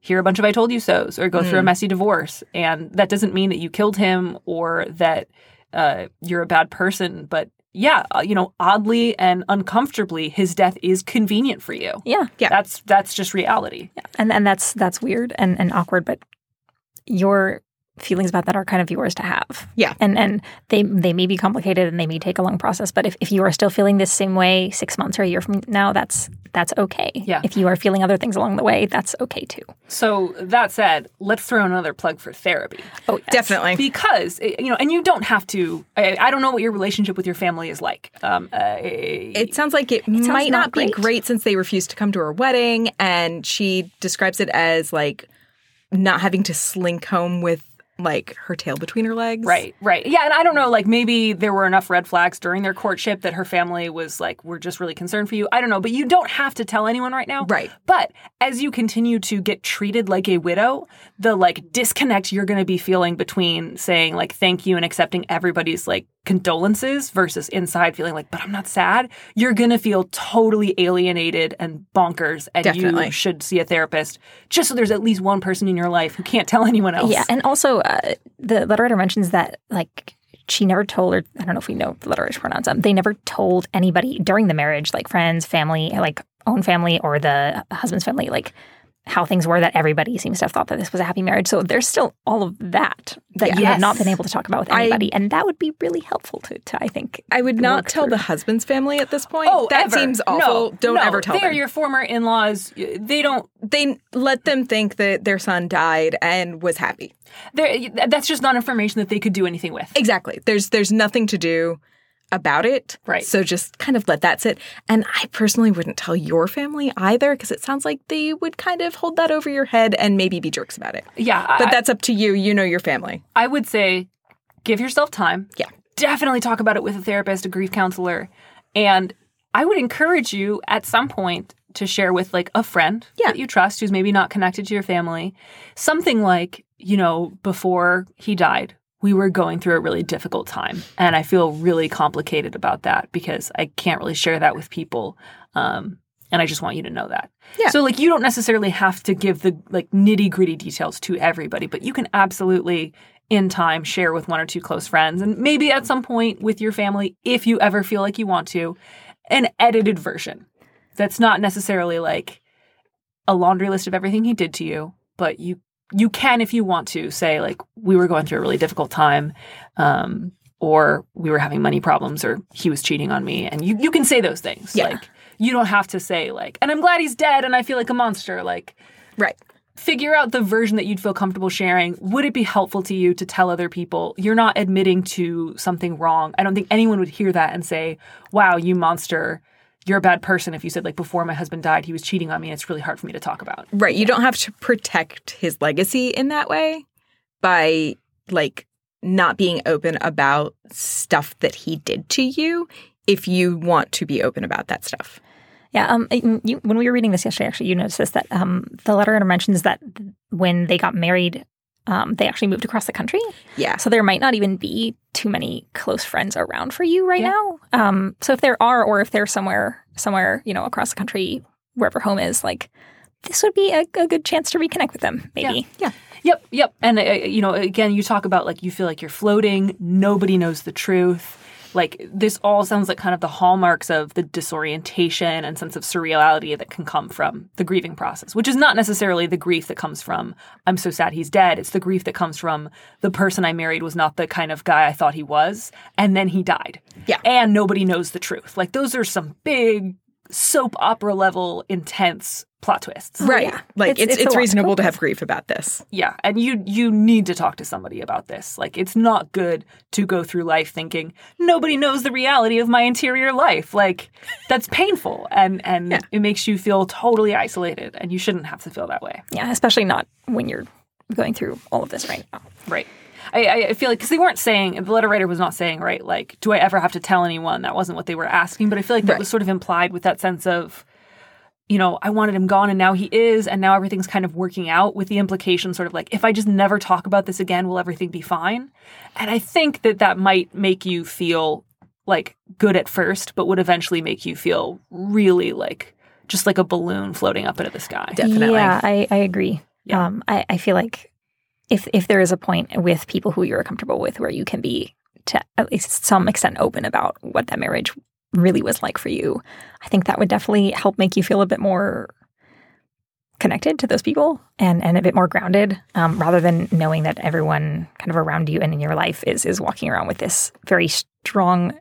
Speaker 5: hear a bunch of I told you so's or go through a messy divorce. And that doesn't mean that you killed him or that uh, you're a bad person. But yeah, uh, you know, oddly and uncomfortably, his death is convenient for you.
Speaker 6: Yeah.
Speaker 7: Yeah.
Speaker 5: That's that's just reality. Yeah.
Speaker 6: And and that's that's weird and, and awkward, but your feelings about that are kind of yours to have.
Speaker 7: Yeah.
Speaker 6: And and they they may be complicated and they may take a long process, but if, if you are still feeling this same way six months or a year from now, that's that's okay.
Speaker 5: Yeah.
Speaker 6: If you are feeling other things along the way, that's okay too.
Speaker 5: So that said, let's throw another plug for therapy.
Speaker 6: Oh yes.
Speaker 7: Definitely.
Speaker 5: Because eh, you know, and you don't have to. I, I don't know what your relationship with your family is like. Um, uh,
Speaker 7: It sounds like it,
Speaker 6: sounds
Speaker 7: might not,
Speaker 6: not
Speaker 7: be
Speaker 6: great.
Speaker 7: great since they refused to come to her wedding, and she describes it as like not having to slink home with like her tail between her legs.
Speaker 5: Right, right. Yeah, and I don't know, like maybe there were enough red flags during their courtship that her family was like, we're just really concerned for you. I don't know, but you don't have to tell anyone right now.
Speaker 7: Right.
Speaker 5: But as you continue to get treated like a widow, the like disconnect you're going to be feeling between saying like thank you and accepting everybody's like condolences versus inside feeling like, but I'm not sad, you're going to feel totally alienated and bonkers. And
Speaker 7: Definitely.
Speaker 5: you should see a therapist just so there's at least one person in your life who can't tell anyone else.
Speaker 6: Yeah, and also uh, the letter writer mentions that like she never told, or I don't know if we know the letter writer's pronouns. Um, they never told anybody during the marriage, like friends, family, like own family, or the husband's family, like how things were. That everybody seems to have thought that this was a happy marriage. So there's still all of that that you have not been able to talk about with
Speaker 7: I-
Speaker 6: anybody, and that would be really helpful to, to I think.
Speaker 7: I would not tell
Speaker 6: through.
Speaker 7: the husband's family at this point.
Speaker 5: Oh,
Speaker 7: that
Speaker 5: ever.
Speaker 7: seems awful.
Speaker 5: No,
Speaker 7: Don't
Speaker 5: no,
Speaker 7: ever tell
Speaker 5: they
Speaker 7: them.
Speaker 5: your former in-laws. They don't.
Speaker 7: they let them think that their son died and was happy.
Speaker 5: they're- That's just not information that they could do anything with.
Speaker 7: Exactly. There's there's nothing to do about it.
Speaker 5: Right.
Speaker 7: So just kind of let that sit. And I personally wouldn't tell your family either because it sounds like they would kind of hold that over your head and maybe be jerks about it.
Speaker 5: Yeah,
Speaker 7: But
Speaker 5: I,
Speaker 7: that's up to you. You know your family.
Speaker 5: I would say give yourself time.
Speaker 7: Yeah.
Speaker 5: Definitely talk about it with a therapist, a grief counselor, and I would encourage you at some point to share with like a friend
Speaker 7: Yeah.
Speaker 5: that you trust who's maybe not connected to your family something like, you know, before he died, we were going through a really difficult time. And I feel really complicated about that because I can't really share that with people. Um, and I just want you to know that.
Speaker 7: Yeah.
Speaker 5: So like you don't necessarily have to give the like nitty gritty details to everybody, but you can absolutely in time share with one or two close friends and maybe at some point with your family if you ever feel like you want to an edited version that's not necessarily like a laundry list of everything he did to you but you you can if you want to say like we were going through a really difficult time um or we were having money problems or he was cheating on me and you you can say those things
Speaker 7: Yeah.
Speaker 5: like you don't have to say like and i'm glad he's dead and i feel like a monster like
Speaker 7: Right.
Speaker 5: figure out the version that you'd feel comfortable sharing. Would it be helpful to you to tell other people you're not admitting to something wrong? I don't think anyone would hear that and say, "Wow, you monster. You're a bad person." If you said like before my husband died, he was cheating on me, and it's really hard for me to talk about.
Speaker 7: Right. You don't have to protect his legacy in that way by like not being open about stuff that he did to you if you want to be open about that stuff.
Speaker 6: Yeah, um, you, when we were reading this yesterday, actually, you noticed this that um, the letter writer mentions that when they got married, um, they actually moved across the country.
Speaker 7: Yeah.
Speaker 6: So there might not even be too many close friends around for you right
Speaker 5: Yeah.
Speaker 6: now. Um, so if there are, or if they're somewhere, somewhere, you know, across the country, wherever home is, like this would be a, a good chance to reconnect with them. Maybe.
Speaker 7: Yeah.
Speaker 5: Yep, yep. And uh, you know, again, you talk about like you feel like you're floating. Nobody knows the truth. Like this all sounds like kind of the hallmarks of the disorientation and sense of surreality that can come from the grieving process, which is not necessarily the grief that comes from I'm so sad he's dead. It's the grief that comes from the person I married was not the kind of guy I thought he was, and then he died.
Speaker 7: Yeah.
Speaker 5: And nobody knows the truth. Like those are some big soap opera level intense plot twists.
Speaker 7: Right.
Speaker 6: yeah.
Speaker 7: Like
Speaker 6: It's-
Speaker 7: it's
Speaker 6: it's
Speaker 7: it's, reasonable to have grief about this.
Speaker 5: Yeah, and you you need to talk to somebody about this. Like it's not good to go through life thinking nobody knows the reality of my interior life. Like that's painful and and
Speaker 7: Yeah.
Speaker 5: it makes you feel totally isolated and you shouldn't have to feel that way.
Speaker 6: Yeah, especially not when you're going through all of this right now.
Speaker 5: Right. I, I feel like because they weren't saying the letter writer was not saying right like do I ever have to tell anyone that wasn't what they were asking but I feel like that
Speaker 7: Right.
Speaker 5: was sort of implied with that sense of you know I wanted him gone and now he is and now everything's kind of working out with the implication sort of like if I just never talk about this again will everything be fine and I think that that might make you feel like good at first but would eventually make you feel really like just like a balloon floating up into the sky.
Speaker 7: Definitely.
Speaker 6: Yeah, I, I agree.
Speaker 5: Yeah.
Speaker 6: Um, I, I feel like if if there is a point with people who you're comfortable with where you can be to at least some extent open about what that marriage really was like for you, I think that would definitely help make you feel a bit more connected to those people and, and a bit more grounded um, rather than knowing that everyone kind of around you and in your life is is walking around with this very strong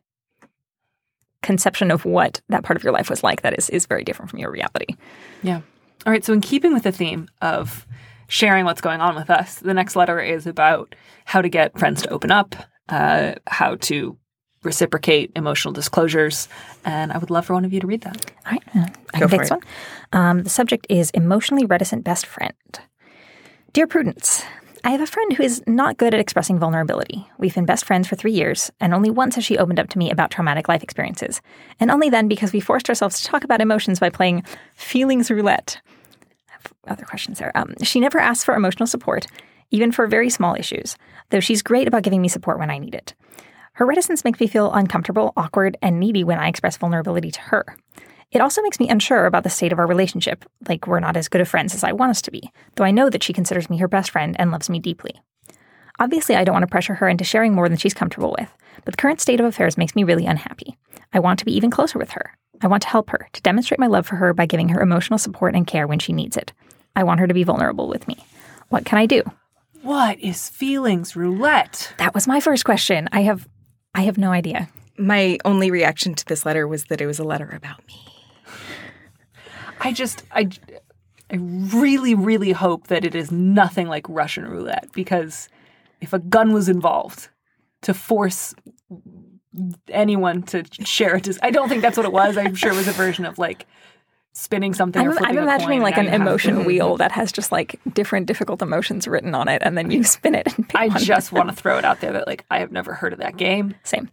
Speaker 6: conception of what that part of your life was like that is is very different from your reality.
Speaker 5: Yeah. All right. So, in keeping with the theme of sharing what's going on with us, the next letter is about how to get friends to open up, uh, how to reciprocate emotional disclosures. And I would love for one of you to read that.
Speaker 6: All right, uh, I
Speaker 7: Go
Speaker 6: can
Speaker 7: for
Speaker 6: take this one. Um, the subject is emotionally reticent best friend. Dear Prudence, I have a friend who is not good at expressing vulnerability. We've been best friends for three years, and only once has she opened up to me about traumatic life experiences. And only then because we forced ourselves to talk about emotions by playing feelings roulette. Other questions there. Um, she never asks for emotional support, even for very small issues, though she's great about giving me support when I need it. Her reticence makes me feel uncomfortable, awkward, and needy when I express vulnerability to her. It also makes me unsure about the state of our relationship, like we're not as good of friends as I want us to be, though I know that she considers me her best friend and loves me deeply. Obviously, I don't want to pressure her into sharing more than she's comfortable with, but the current state of affairs makes me really unhappy. I want to be even closer with her. I want to help her, to demonstrate my love for her by giving her emotional support and care when she needs it. I want her to be vulnerable with me. What can I do?
Speaker 5: What is feelings roulette?
Speaker 6: That was my first question. I have I have no idea.
Speaker 7: My only reaction to this letter was that it was a letter about me.
Speaker 5: I just I I really really hope that it is nothing like Russian roulette because if a gun was involved to force anyone to share it, I don't think that's what it was. I'm sure it was a version of like spinning something.
Speaker 6: I'm,
Speaker 5: flipping
Speaker 6: I'm
Speaker 5: a
Speaker 6: imagining
Speaker 5: coin,
Speaker 6: like an
Speaker 5: you have to-
Speaker 6: emotion wheel that has just like different difficult emotions written on it, and then you spin it and pick
Speaker 5: I
Speaker 6: one.
Speaker 5: just want to throw it out there that like I have never heard of that game.
Speaker 6: same.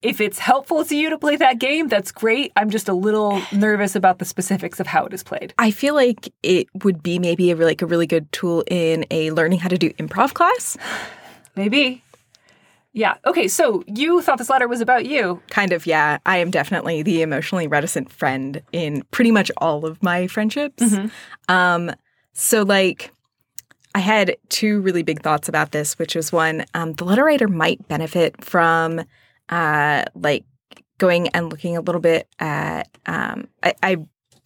Speaker 5: If it's helpful to you to play that game, that's great. I'm just a little nervous about the specifics of how it is played.
Speaker 7: I feel like it would be maybe a, like a really good tool in a learning how to do improv class.
Speaker 5: Maybe. Yeah. Okay. So you thought this letter was about you.
Speaker 7: Kind of, yeah. I am definitely the emotionally reticent friend in pretty much all of my friendships. Um, so, like, I had two really big thoughts about this, which was one, um, the letter writer might benefit from, uh, like, going and looking a little bit at. Um, I, I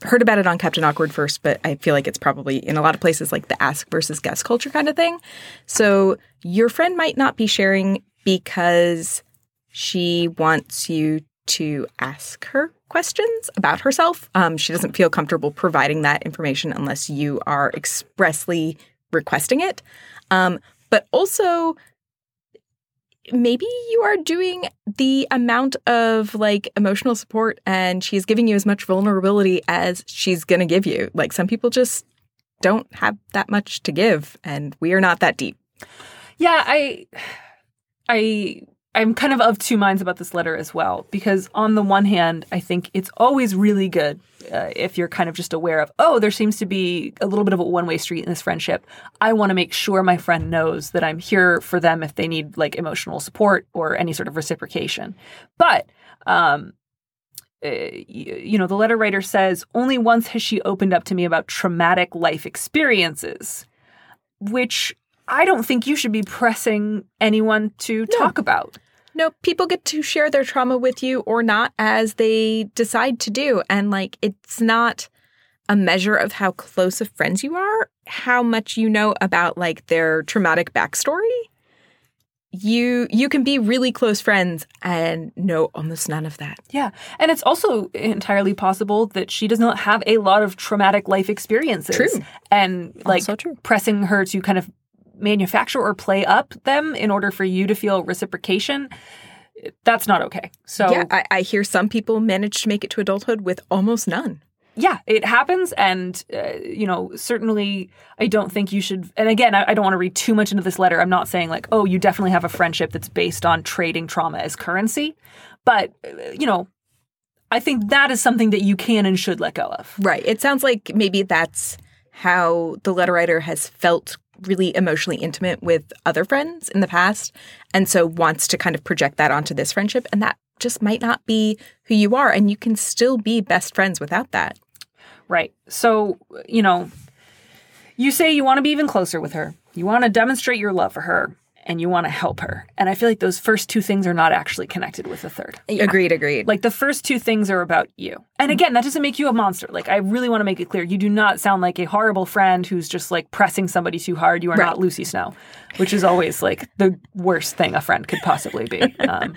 Speaker 7: heard about it on Captain Awkward first, but I feel like it's probably in a lot of places like the ask versus guess culture kind of thing. So, your friend might not be sharing because she wants you to ask her questions about herself. Um, she doesn't feel comfortable providing that information unless you are expressly requesting it. Um, but also, maybe you are doing the amount of like emotional support and she's giving you as much vulnerability as she's going to give you. Like some people just don't have that much to give and we are not that deep.
Speaker 5: Yeah, I, I, I'm kind of of two minds about this letter as well because on the one hand, I think it's always really good uh, if you're kind of just aware of, oh, there seems to be a little bit of a one way street in this friendship. I want to make sure my friend knows that I'm here for them if they need like emotional support or any sort of reciprocation. But um, uh, you know, the letter writer says, only once has she opened up to me about traumatic life experiences, which I don't think you should be pressing anyone to talk about.
Speaker 7: No, people get to share their trauma with you or not as they decide to do. And like, it's not a measure of how close of friends you are, how much you know about like their traumatic backstory. You you can be really close friends and know almost none of that.
Speaker 5: Yeah. And it's also entirely possible that she does not have a lot of traumatic life experiences.
Speaker 7: True.
Speaker 5: And like pressing her to kind of manufacture or play up them in order for you to feel reciprocation, that's not okay. So
Speaker 7: Yeah, I, I hear some people manage to make it to adulthood with almost none.
Speaker 5: yeah, it happens. And, uh, you know, certainly I don't think you should. And again, I, I don't want to read too much into this letter. I'm not saying like, oh, you definitely have a friendship that's based on trading trauma as currency. But, uh, you know, I think that is something that you can and should let go of.
Speaker 7: Right. It sounds like maybe that's how the letter writer has felt really emotionally intimate with other friends in the past and so wants to kind of project that onto this friendship and that just might not be who you are and you can still be best friends without that.
Speaker 5: Right. So, you know, you say you want to be even closer with her. You want to demonstrate your love for her and you want to help her. And I feel like those first two things are not actually connected with the third.
Speaker 7: Agreed, agreed.
Speaker 5: Like the first two things are about you. And again, that doesn't make you a monster. Like I really want to make it clear. You do not sound like a horrible friend who's just like pressing somebody too hard. You are
Speaker 7: Right.
Speaker 5: not Lucy Snow, which is always like the worst thing a friend could possibly be. <laughs> Um,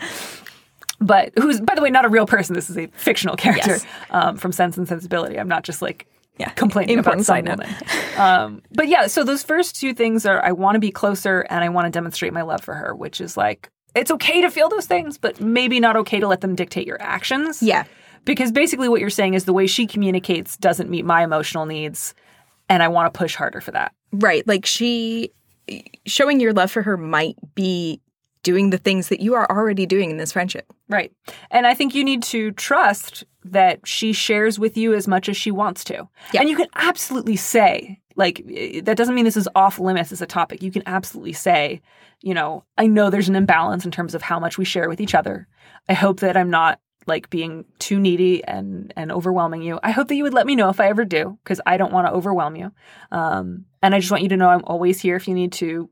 Speaker 5: but who's, by the way, not a real person. This is a fictional character
Speaker 6: Yes.
Speaker 5: um, from Sense and Sensibility. I'm not just like
Speaker 6: Yeah.
Speaker 5: complaining about
Speaker 6: side note. <laughs>
Speaker 5: um, but yeah, so those first two things are I want to be closer and I want to demonstrate my love for her, which is like it's okay to feel those things, but maybe not okay to let them dictate your actions.
Speaker 7: yeah.
Speaker 5: Because basically what you're saying is the way she communicates doesn't meet my emotional needs and I want to push harder for that.
Speaker 7: Right. Like she showing your love for her might be doing the things that you are already doing in this friendship.
Speaker 5: Right. And I think you need to trust that she shares with you as much as she wants to.
Speaker 7: Yeah.
Speaker 5: And you can absolutely say, like, eh, that doesn't mean this is off limits as a topic. You can absolutely say, you know, I know there's an imbalance in terms of how much we share with each other. I hope that I'm not like being too needy and and overwhelming you. I hope that you would let me know if I ever do because I don't want to overwhelm you. Um, and I just want you to know I'm always here if you need to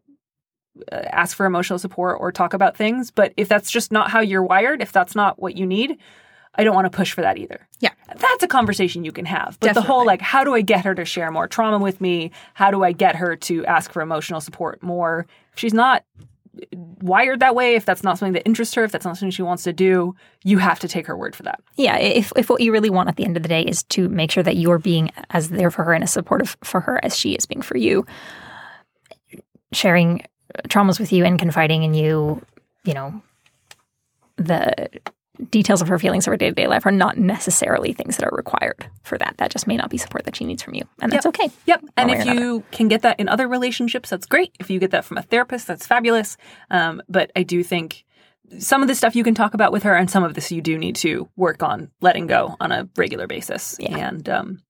Speaker 5: Uh, ask for emotional support or talk about things. But if that's just not how you're wired, if that's not what you need, I don't want to push for that either.
Speaker 7: Yeah.
Speaker 5: That's a conversation you can have. But the whole like, how do I get her to share more trauma with me? How do I get her to ask for emotional support more? If she's not wired that way, if that's not something that interests her, if that's not something she wants to do, you have to take her word for that.
Speaker 6: Yeah, if if what you really want at the end of the day is to make sure that you're being as there for her and as supportive for her as she is being for you, sharing traumas with you and confiding in you, you know, the details of her feelings of her day to day life are not necessarily things that are required for that. That just may not be support that she needs from you, and that's okay.
Speaker 5: Yep. And if you can get that in other relationships, that's great. If you get that from a therapist, that's fabulous. Um, but I do think some of this stuff you can talk about with her, and some of this you do need to work on letting go on a regular basis.
Speaker 6: Yeah.
Speaker 5: And um,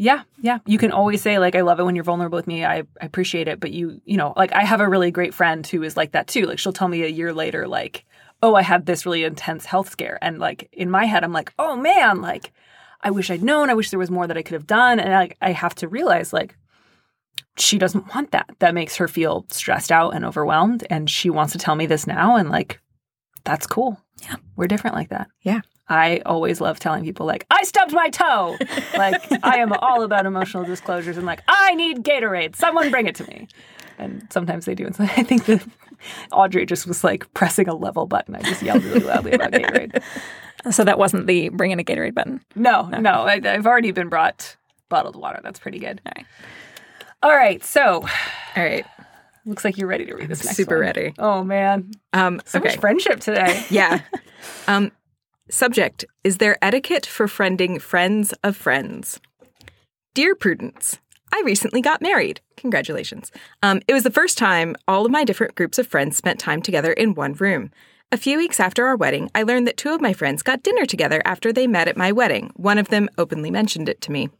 Speaker 5: yeah, yeah, you can always say like, "I love it when you're vulnerable with me. I, I appreciate it." But you, you know, like I have a really great friend who is like that too. Like she'll tell me a year later, like, "Oh, I had this really intense health scare," and like in my head, I'm like, "Oh man, like." I wish I'd known. I wish there was more that I could have done. And I, I have to realize, like, she doesn't want that. That makes her feel stressed out and overwhelmed. And she wants to tell me this now. And, like, that's cool.
Speaker 6: Yeah.
Speaker 5: We're different like that.
Speaker 7: Yeah.
Speaker 5: I always love telling people, like, I stubbed my toe. <laughs> like, I am all about emotional disclosures and, like, I need Gatorade. Someone bring it to me. And sometimes they do. And so I think that Audrey just was like pressing a level button. I just yelled really loudly about Gatorade. <laughs>
Speaker 6: So that wasn't the bring in a Gatorade button.
Speaker 5: No, no, I, I've already been brought bottled water. That's pretty good.
Speaker 6: All right.
Speaker 5: All right. So
Speaker 7: All right.
Speaker 5: Looks like you're ready to read this next
Speaker 7: super
Speaker 5: one.
Speaker 7: ready.
Speaker 5: Oh man,
Speaker 7: Um,
Speaker 5: so
Speaker 7: okay.
Speaker 5: much friendship today. <laughs>
Speaker 7: Yeah. um, subject Is there etiquette for friending friends of friends? Dear Prudence, I recently got married. Congratulations. Um, it was the first time all of my different groups of friends spent time together in one room. A few weeks after our wedding, I learned that two of my friends got dinner together after they met at my wedding. One of them openly mentioned it to me.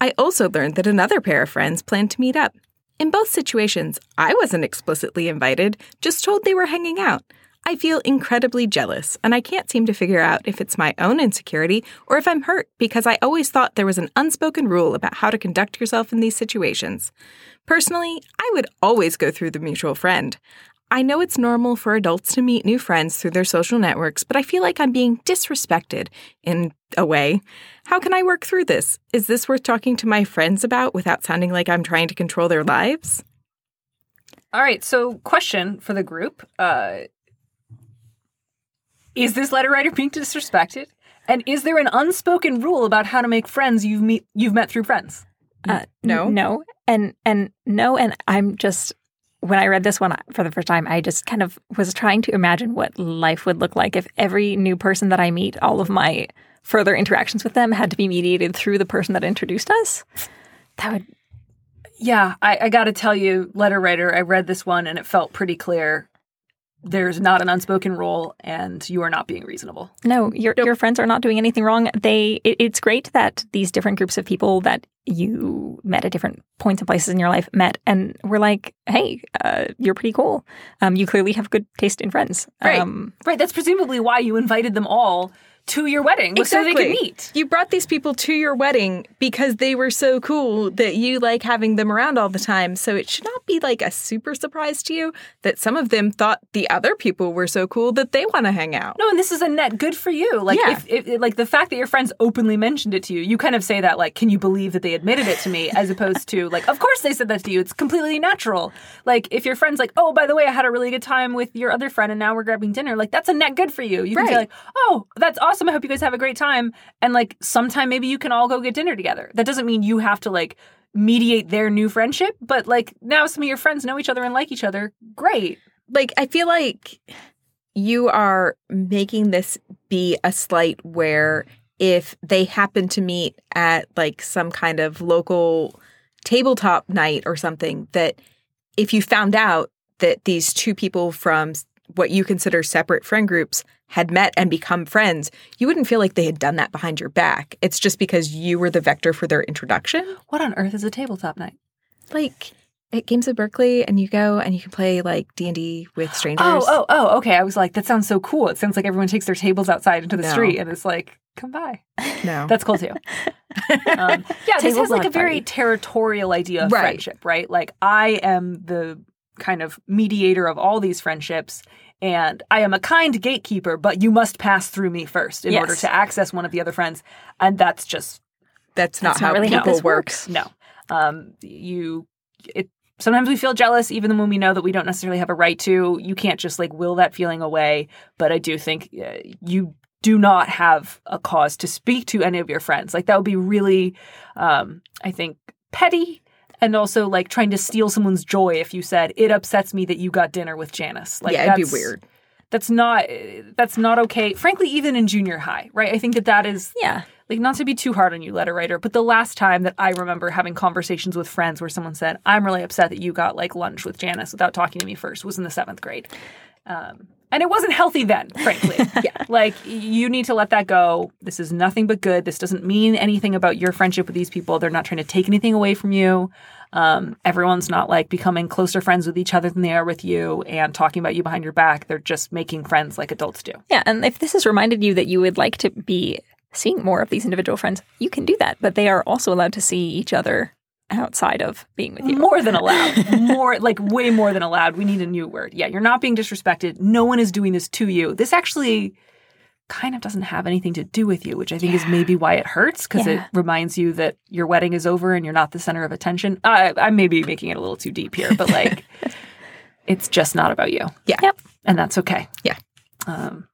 Speaker 7: I also learned that another pair of friends planned to meet up. In both situations, I wasn't explicitly invited, just told they were hanging out. I feel incredibly jealous, and I can't seem to figure out if it's my own insecurity or if I'm hurt because I always thought there was an unspoken rule about how to conduct yourself in these situations. Personally, I would always go through the mutual friend. I know it's normal for adults to meet new friends through their social networks, but I feel like I'm being disrespected in a way. How can I work through this? Is this worth talking to my friends about without sounding like I'm trying to control their lives?
Speaker 5: All right. So, question for the group: uh, Is this letter writer being disrespected? And is there an unspoken rule about how to make friends you've meet you've met through friends?
Speaker 6: Uh,
Speaker 7: No.
Speaker 6: no, and and no, and I'm just when I read this one for the first time, I just kind of was trying to imagine what life would look like if every new person that I meet, all of my further interactions with them had to be mediated through the person that introduced us. That would
Speaker 5: Yeah, I, I got to tell you, letter writer, I read this one and it felt pretty clear. There's not an unspoken rule, and you are not being reasonable.
Speaker 6: no, your your friends are not doing anything wrong. They it, it's great that these different groups of people that you met at different points and places in your life met and were like, hey, uh, you're pretty cool. Um, you clearly have good taste in friends.
Speaker 7: Right.
Speaker 6: Um,
Speaker 5: Right. That's presumably why you invited them all to your wedding, was so they could meet.
Speaker 7: You brought these people to your wedding because they were so cool that you like having them around all the time. So it should not be like a super surprise to you that some of them thought the other people were so cool that they want to hang out.
Speaker 5: No, and this is a net good for you. Like,
Speaker 7: Yeah.
Speaker 5: if, if like the fact that your friends openly mentioned it to you, you kind of say that like, can you believe that they admitted it to me, as opposed to like, of course they said that to you. It's completely natural. Like, if your friend's like, oh, by the way, I had a really good time with your other friend, and now we're grabbing dinner. Like, that's a net good for you. You can say like, oh, that's awesome. I hope you guys have a great time, and like, sometime maybe you can all go get dinner together. That doesn't mean you have to like mediate their new friendship, but like now some of your friends know each other and like each other. Great.
Speaker 7: Like, I feel like you are making this be a slight where if they happen to meet at like some kind of local tabletop night or something, that if you found out that these two people from what you consider separate friend groups had met and become friends, you wouldn't feel like they had done that behind your back. It's just because you were the vector for their introduction.
Speaker 5: What on earth is a tabletop night?
Speaker 7: Like at Games of Berkeley, and you go and you can play like D and D with <gasps> strangers.
Speaker 5: Oh, oh, oh, okay. I was like, that sounds so cool. It sounds like everyone takes their tables outside into the
Speaker 7: No.
Speaker 5: street and it's like, come by.
Speaker 7: no, <laughs>
Speaker 5: That's cool too. <laughs> Um, yeah, this has like a very
Speaker 6: party.
Speaker 5: territorial idea of
Speaker 7: Right.
Speaker 5: friendship, right? Like I am the kind of mediator of all these friendships. And I am a kind gatekeeper, but you must pass through me first in
Speaker 6: Yes.
Speaker 5: order to access one of the other friends. And that's just
Speaker 7: that's not
Speaker 6: That's
Speaker 7: how
Speaker 6: not really how
Speaker 7: people
Speaker 6: this
Speaker 7: work.
Speaker 6: works.
Speaker 5: no. Um, you, it. Sometimes we feel jealous, even when we know that we don't necessarily have a right to. You can't just like will that feeling away. But I do think uh, you do not have a cause to speak to any of your friends. Like that would be really, um, I think, petty. And also, like trying to steal someone's joy. If you said it upsets me that you got dinner with Janice, like
Speaker 7: yeah, it'd be weird.
Speaker 5: That's not. That's not okay. Frankly, even in junior high, right? I think that that is
Speaker 6: Yeah.
Speaker 5: like not to be too hard on you letter writer but the last time that i remember having conversations with friends where someone said i'm really upset that you got like lunch with janice without talking to me first was in the seventh grade um, and it wasn't healthy then frankly <laughs> yeah like you need to let that go this is nothing but good this doesn't mean anything about your friendship with these people they're not trying to take anything away from you um, everyone's not like becoming closer friends with each other than they are with you and talking about you behind your back they're just making friends like adults do
Speaker 6: Yeah, and if this has reminded you that you would like to be seeing more of these individual friends, you can do that. But they are also allowed to see each other outside of being with you.
Speaker 5: More than allowed. <laughs> More like way more than allowed. We need a new word. Yeah, you're not being disrespected. No one is doing this to you. This actually kind of doesn't have anything to do with you, which I think is maybe why it hurts because
Speaker 6: Yeah.
Speaker 5: it reminds you that your wedding is over and you're not the center of attention. I, I may be making it a little too deep here, but <laughs> like it's just not about you.
Speaker 7: Yeah.
Speaker 6: Yep.
Speaker 5: And that's okay.
Speaker 7: Yeah.
Speaker 5: Um,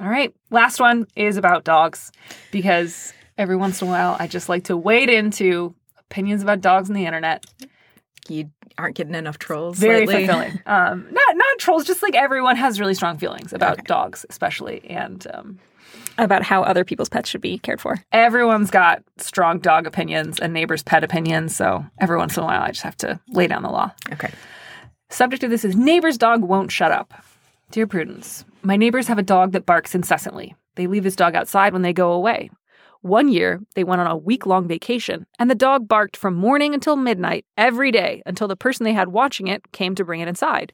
Speaker 5: all right. Last one is about dogs because every once in a while I just like to wade into opinions about dogs on the internet.
Speaker 7: You aren't getting enough trolls.
Speaker 5: Very
Speaker 7: lately.
Speaker 5: fulfilling. Um, not trolls, just like everyone has really strong feelings about dogs, especially, and um,
Speaker 6: About how other people's pets should be cared for.
Speaker 5: everyone's got strong dog opinions and neighbors' pet opinions. So every once in a while, I just have to lay down the law.
Speaker 7: Okay.
Speaker 5: Subject of this is neighbor's dog won't shut up. Dear Prudence, my neighbors have a dog that barks incessantly. They leave this dog outside when they go away. One year, they went on a week long vacation, and the dog barked from morning until midnight every day until the person they had watching it came to bring it inside.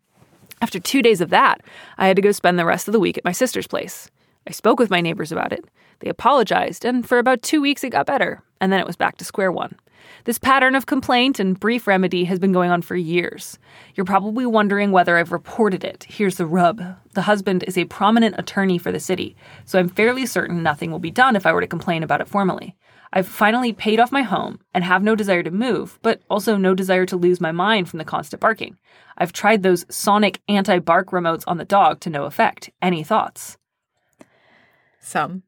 Speaker 5: After two days of that, I had to go spend the rest of the week at my sister's place. I spoke with my neighbors about it. They apologized, and for about two weeks it got better, and then it was back to square one. This pattern of complaint and brief remedy has been going on for years. You're probably wondering whether I've reported it. Here's the rub the husband is a prominent attorney for the city, so I'm fairly certain nothing will be done if I were to complain about it formally. I've finally paid off my home and have no desire to move, but also no desire to lose my mind from the constant barking. I've tried those sonic anti bark remotes on the dog to no effect. Any thoughts?
Speaker 7: Some,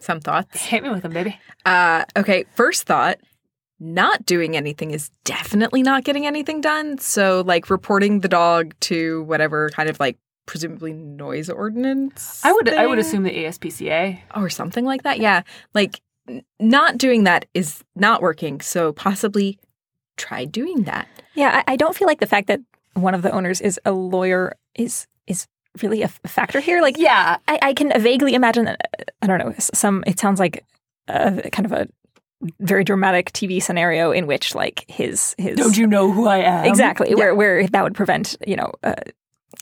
Speaker 7: some thoughts.
Speaker 5: Hit me with them, baby.
Speaker 7: Uh, okay. First thought: not doing anything is definitely not getting anything done. So, like reporting the dog to whatever kind of like presumably noise ordinance.
Speaker 5: I would I would assume the ASPCA.
Speaker 7: or something like that. Yeah, like not doing that is not working. So possibly try doing that.
Speaker 6: Yeah, I, I don't feel like the fact that one of the owners is a lawyer is is really a f- factor here. Like,
Speaker 5: Yeah,
Speaker 6: I, I can vaguely imagine. uh, I don't know. Some. It sounds like a kind of a very dramatic TV scenario in which like his his
Speaker 5: Don't you know who I am?
Speaker 6: exactly where where that would prevent you know. Uh,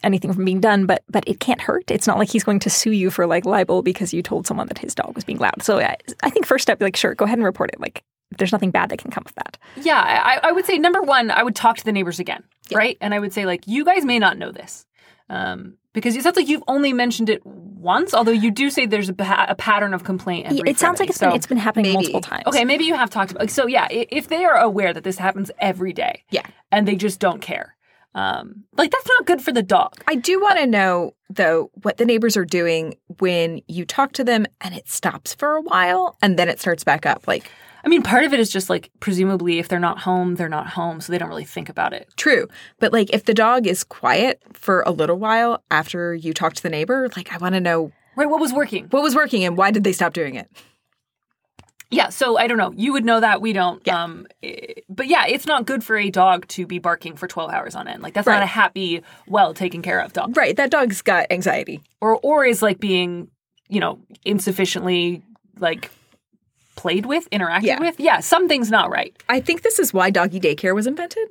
Speaker 6: anything from being done but but it can't hurt it's not like he's going to sue you for like libel because you told someone that his dog was being loud so i, I think first step like sure go ahead and report it like there's nothing bad that can come of that
Speaker 5: Yeah, I, I would say number one, I would talk to the neighbors again, right? And I would say like, you guys may not know this, um, because it sounds like you've only mentioned it once. Although you do say there's a, pa- a pattern of complaint. And
Speaker 6: it sounds like
Speaker 5: remedy.
Speaker 6: it's been it's been happening
Speaker 7: maybe.
Speaker 6: multiple times
Speaker 5: Okay, maybe you have talked about. So yeah, if they are aware that this happens every day,
Speaker 7: Yeah.
Speaker 5: and they just don't care, um, like that's not good for the dog.
Speaker 7: I do want to know though what the neighbors are doing when you talk to them and it stops for a while and then it starts back up. Like
Speaker 5: I mean, part of it is just like presumably if they're not home, they're not home, so they don't really think about it.
Speaker 7: true, but like if the dog is quiet for a little while after you talk to the neighbor, like I want to know
Speaker 5: Right? What was working?
Speaker 7: what was working and why did they stop doing it?
Speaker 5: Yeah, so I don't know. You would know that we don't.
Speaker 7: Yeah.
Speaker 5: Um, eh, but yeah, it's not good for a dog to be barking for twelve hours on end. Like that's not a happy, well taken care of dog,
Speaker 7: Right. That dog's got anxiety.
Speaker 5: or or is like being, you know, insufficiently like played with, interacted
Speaker 7: Yeah.
Speaker 5: with. Yeah, something's not right.
Speaker 7: I think this is why doggy daycare was invented.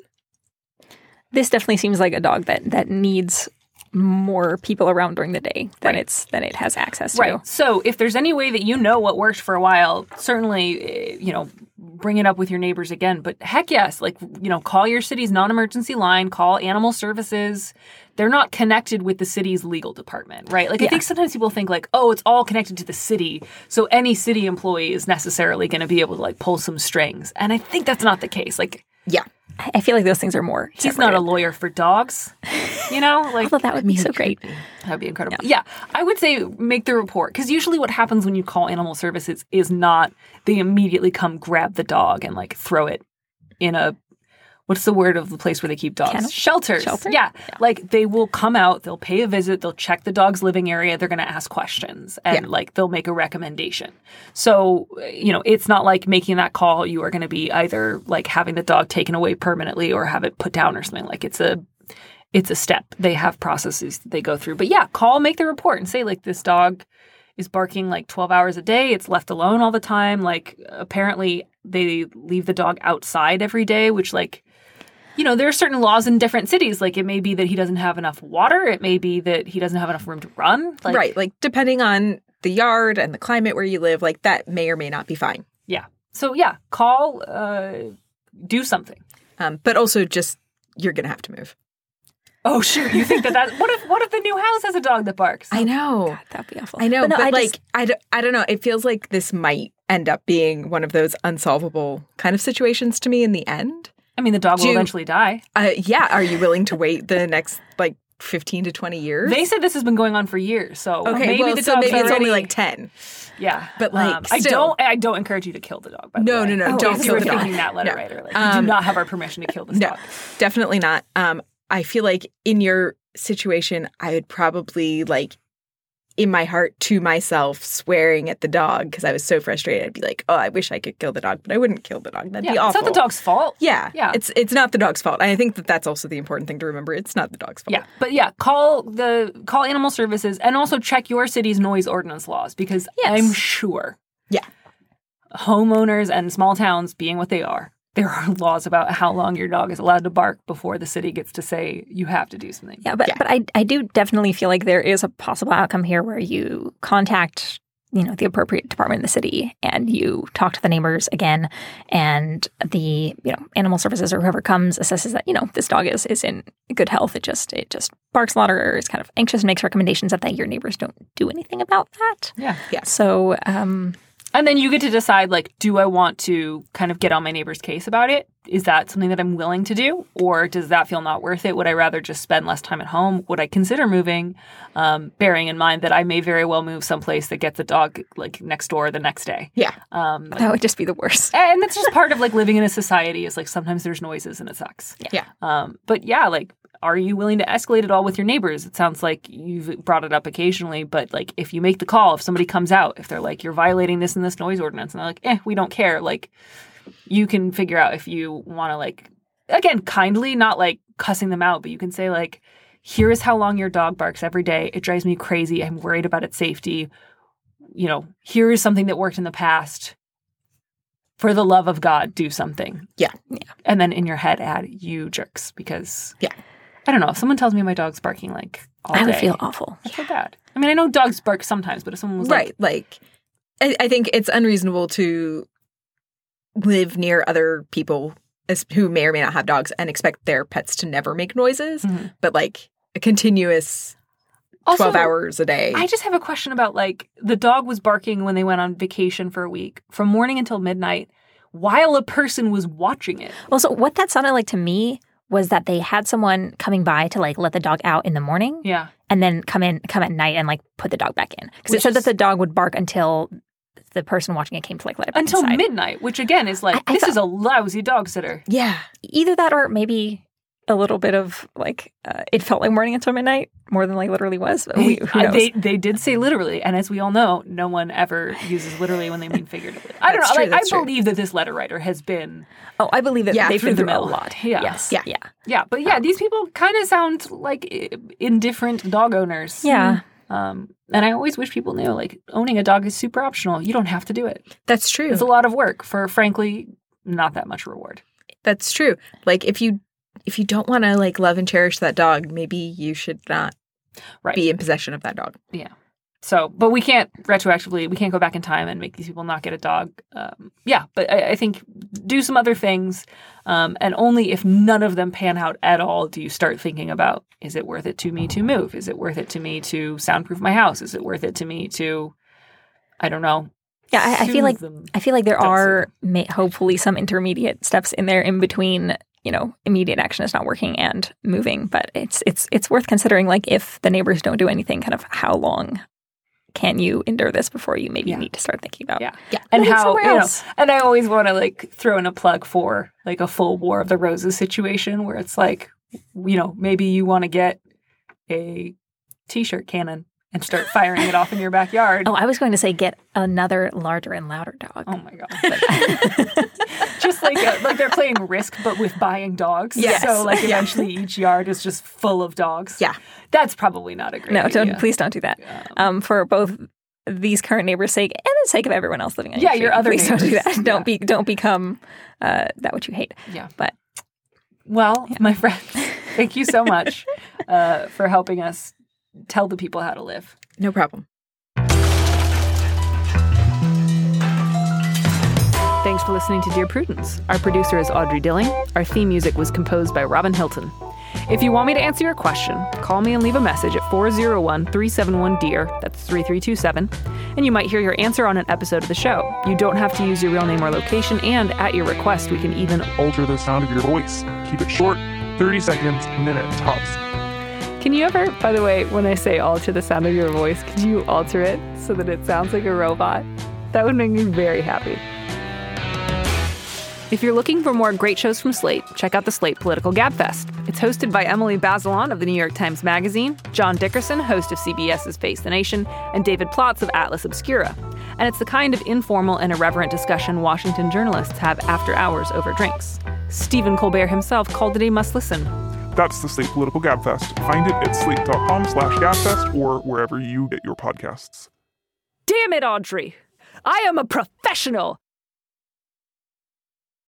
Speaker 6: This definitely seems like a dog that that needs more people around during the day than
Speaker 5: Right.
Speaker 6: it's than it has access to.
Speaker 5: Right. So if there's any way that you know what worked for a while, certainly, eh, you know, bring it up with your neighbors again. But heck yes, like, you know, call your city's non emergency line, call animal services. They're not connected with the city's legal department, right? Like, I think sometimes people think, like, oh, it's all connected to the city. So any city employee is necessarily going to be able to, like, pull some strings. And I think that's not the case. Like,
Speaker 7: Yeah.
Speaker 6: I feel like those things are more.
Speaker 5: he's not a lawyer for dogs, you know? <laughs> Like,
Speaker 6: Although that would be so great.
Speaker 5: That'd be incredible. Yeah. I would say make the report because usually what happens when you call animal services is not they immediately come grab the dog and like throw it in a what's the word of the place where they keep dogs?
Speaker 6: Kennel?
Speaker 5: Shelters.
Speaker 6: Shelter?
Speaker 5: Yeah. Like they will come out, they'll pay a visit, they'll check the dog's living area, they're going to ask questions and
Speaker 7: Yeah.
Speaker 5: like they'll make a recommendation. So, you know, it's not like making that call you are going to be either like having the dog taken away permanently or have it put down or something. Like it's a it's a step. They have processes that they go through. But yeah, call, make the report, and say like this dog is barking like 12 hours a day. It's left alone all the time. Like apparently they leave the dog outside every day, which like you know, there are certain laws in different cities. Like it may be that he doesn't have enough water. It may be that he doesn't have enough room to run. Like,
Speaker 7: right. Like depending on the yard and the climate where you live, like that may or may not be fine.
Speaker 5: Yeah. So yeah, call, uh, do something.
Speaker 7: Um, but also just you're gonna have to move.
Speaker 5: Oh shoot! You think that that <laughs> what if what if the new house has a dog that barks?
Speaker 7: I know.
Speaker 6: God, that'd be awful.
Speaker 7: I know, but,
Speaker 6: no, I
Speaker 7: like
Speaker 6: just-
Speaker 7: I, d- I don't know. It feels like this might end up being one of those unsolvable kind of situations to me in the end.
Speaker 5: I mean, the dog will
Speaker 7: Do-
Speaker 5: eventually die.
Speaker 7: Uh, yeah, are you willing to wait the next like fifteen to twenty years?
Speaker 5: They said this has been going on for years, so
Speaker 7: okay,
Speaker 5: maybe
Speaker 7: well,
Speaker 5: the
Speaker 7: so
Speaker 5: dog's
Speaker 7: maybe it's
Speaker 5: already,
Speaker 7: only like ten.
Speaker 5: yeah.
Speaker 7: but, like,
Speaker 5: Um, I don't I don't encourage you to kill the dog. By the
Speaker 7: No,
Speaker 5: way.
Speaker 7: no, no,
Speaker 5: Oh,
Speaker 7: don't kill
Speaker 5: you
Speaker 7: the dog.
Speaker 5: thinking that letter
Speaker 7: No.
Speaker 5: writer, like, you
Speaker 7: Um,
Speaker 5: do not have our permission to kill this
Speaker 7: No,
Speaker 5: dog.
Speaker 7: definitely not. Um, I feel like in your situation, I would probably like in my heart to myself swearing at the dog because I was so frustrated. I'd be like, "Oh, I wish I could kill the dog, but I wouldn't kill the dog. That'd
Speaker 5: Yeah,
Speaker 7: be
Speaker 5: it's not the dog's fault.
Speaker 7: Yeah,
Speaker 5: Yeah.
Speaker 7: It's it's not the dog's fault. And I think that that's also the important thing to remember. It's not the dog's fault.
Speaker 5: Yeah, but yeah, call the call animal services and also check your city's noise ordinance laws because
Speaker 6: Yes.
Speaker 5: I'm sure.
Speaker 7: Yeah.
Speaker 5: Homeowners and small towns being what they are, there are <laughs> laws about how long your dog is allowed to bark before the city gets to say you have to do something.
Speaker 6: Yeah, but
Speaker 7: Yeah.
Speaker 6: but I I do definitely feel like there is a possible outcome here where you contact you know the appropriate department in the city and you talk to the neighbors again and the you know animal services or whoever comes assesses that you know this dog is is in good health it just it just barks a lot or is kind of anxious and makes recommendations that, that your neighbors don't do anything about that
Speaker 5: Yeah.
Speaker 6: Yeah so um
Speaker 5: And then you get to decide like, do I want to kind of get on my neighbor's case about it? Is that something that I'm willing to do? Or does that feel not worth it? Would I rather just spend less time at home? Would I consider moving? Um, bearing in mind that I may very well move someplace that gets a dog like next door the next day.
Speaker 7: Yeah.
Speaker 5: Um,
Speaker 6: that would just be the worst
Speaker 5: and that's just part of like living in a society is like sometimes there's noises and it sucks.
Speaker 7: Yeah.
Speaker 5: Um, but yeah, like, are you willing to escalate it all with your neighbors? It sounds like you've brought it up occasionally, but like if you make the call, if somebody comes out, if they're like, you're violating this and this noise ordinance, and they're like, eh, we don't care, like, you can figure out if you want to, like, again, kindly, not like cussing them out, but you can say, like, here is how long your dog barks every day. It drives me crazy. I'm worried about its safety. You know, here is something that worked in the past. For the love of God, do something.
Speaker 7: Yeah.
Speaker 6: Yeah.
Speaker 5: And then in your head, add you jerks because
Speaker 7: Yeah.
Speaker 5: I don't know. If someone tells me my dog's barking like all
Speaker 6: i would
Speaker 5: day,
Speaker 6: feel awful
Speaker 5: I feel bad. I mean, I know dogs bark sometimes, but if someone was
Speaker 7: right. Like, I, I think it's unreasonable to live near other people as, who may or may not have dogs and expect their pets to never make noises,
Speaker 5: Mhm.
Speaker 7: but like a continuous
Speaker 5: like, also,
Speaker 7: 12 hours a day.
Speaker 5: I just have a question about like the dog was barking when they went on vacation for a week from morning until midnight while a person was watching it.
Speaker 6: Well, so what that sounded like to me was that they had someone coming by to like let the dog out in the morning
Speaker 5: Yeah.
Speaker 6: and then come in come at night and like put the dog back in because it said that the dog would bark until the person watching it came to like let it
Speaker 5: Until
Speaker 6: inside.
Speaker 5: midnight, which again is like
Speaker 6: I- I
Speaker 5: this
Speaker 6: thought-
Speaker 5: is a lousy dog sitter.
Speaker 7: yeah.
Speaker 6: Either that or maybe a little bit of like uh, it felt like morning until midnight more than like literally was. But we, who
Speaker 5: I-
Speaker 6: knows?
Speaker 5: they they did say literally, and as we all know, no one ever uses literally when they mean figuratively. I don't know.
Speaker 7: true,
Speaker 5: like, I
Speaker 7: true.
Speaker 5: believe that this letter writer has been,
Speaker 6: oh, I believe that
Speaker 7: Yeah,
Speaker 6: they've
Speaker 7: through
Speaker 6: been
Speaker 7: the
Speaker 6: through a lot.
Speaker 5: Yeah.
Speaker 6: Yes.
Speaker 7: Yeah.
Speaker 6: Yeah.
Speaker 5: yeah, but yeah, these people kind of sound like indifferent dog owners.
Speaker 6: Yeah.
Speaker 5: Um, and I always wish people knew, like, owning a dog is super optional. You don't have to do it.
Speaker 7: That's true.
Speaker 5: It's a lot of work for, frankly, not that much reward.
Speaker 7: That's true. Like if you if you don't want to like love and cherish that dog, maybe you should not
Speaker 5: Right.
Speaker 7: be in possession of that dog.
Speaker 5: Yeah. So, but we can't retroactively, we can't go back in time and make these people not get a dog. Um, yeah, but I, I think do some other things. Um, and only if none of them pan out at all do you start thinking about is it worth it to me to move? Is it worth it to me to soundproof my house? Is it worth it to me to, I don't know.
Speaker 6: Yeah, I, I feel like
Speaker 5: them?
Speaker 6: I feel like there are may, hopefully some intermediate steps in there in between. You know, immediate action is not working and moving, but it's it's it's worth considering. Like, if the neighbors don't do anything, kind of how long can you endure this before you maybe
Speaker 5: Yeah.
Speaker 6: need to start thinking about?
Speaker 5: Yeah.
Speaker 7: Yeah.
Speaker 5: And how, you know, and I always want to like throw in a plug for like a full War of the Roses situation where it's like, you know, maybe you want to get a t shirt cannon and start firing it off in your backyard.
Speaker 6: Oh, I was going to say get another larger and louder dog.
Speaker 5: Oh my god! <laughs> just like uh, like they're playing Risk, but with buying dogs.
Speaker 7: Yes.
Speaker 5: So like
Speaker 7: Yeah.
Speaker 5: eventually each yard is just full of dogs.
Speaker 7: Yeah.
Speaker 5: That's probably not a great.
Speaker 6: no, don't
Speaker 5: idea.
Speaker 6: please don't do that. Um, for both these current neighbors' sake and the sake of everyone else living on your
Speaker 5: Yeah,
Speaker 6: your
Speaker 5: your other
Speaker 6: please don't do that. Don't
Speaker 5: Yeah.
Speaker 6: be don't become uh, that which you hate.
Speaker 5: Yeah.
Speaker 6: But
Speaker 5: Well, my friends, thank you so much uh, for helping us tell the people how to live.
Speaker 7: No problem.
Speaker 5: Thanks for listening to Dear Prudence. Our producer is Audrey Dilling. Our theme music was composed by Robin Hilton. If you want me to answer your question, call me and leave a message at 401 371 DEAR, that's 3327, and you might hear your answer on an episode of the show. You don't have to use your real name or location, and at your request, we can even.
Speaker 1: alter the sound of your voice. Keep it short, 30 seconds, a minute tops.
Speaker 5: Can you ever, by the way, when I say alter the sound of your voice, could you alter it so that it sounds like a robot? That would make me very happy. If you're looking for more great shows from Slate, check out the Slate Political Gabfest. It's hosted by Emily Bazelon of the New York Times Magazine, John Dickerson, host of CBS's Face the Nation, and David Plotz of Atlas Obscura. And it's the kind of informal and irreverent discussion Washington journalists have after hours over drinks. Stephen Colbert himself called it a must listen.
Speaker 1: That's the Slate Political Gabfest. Find it at slate.com slash gabfest or wherever you get your podcasts.
Speaker 5: Damn it, Audrey! I am a professional!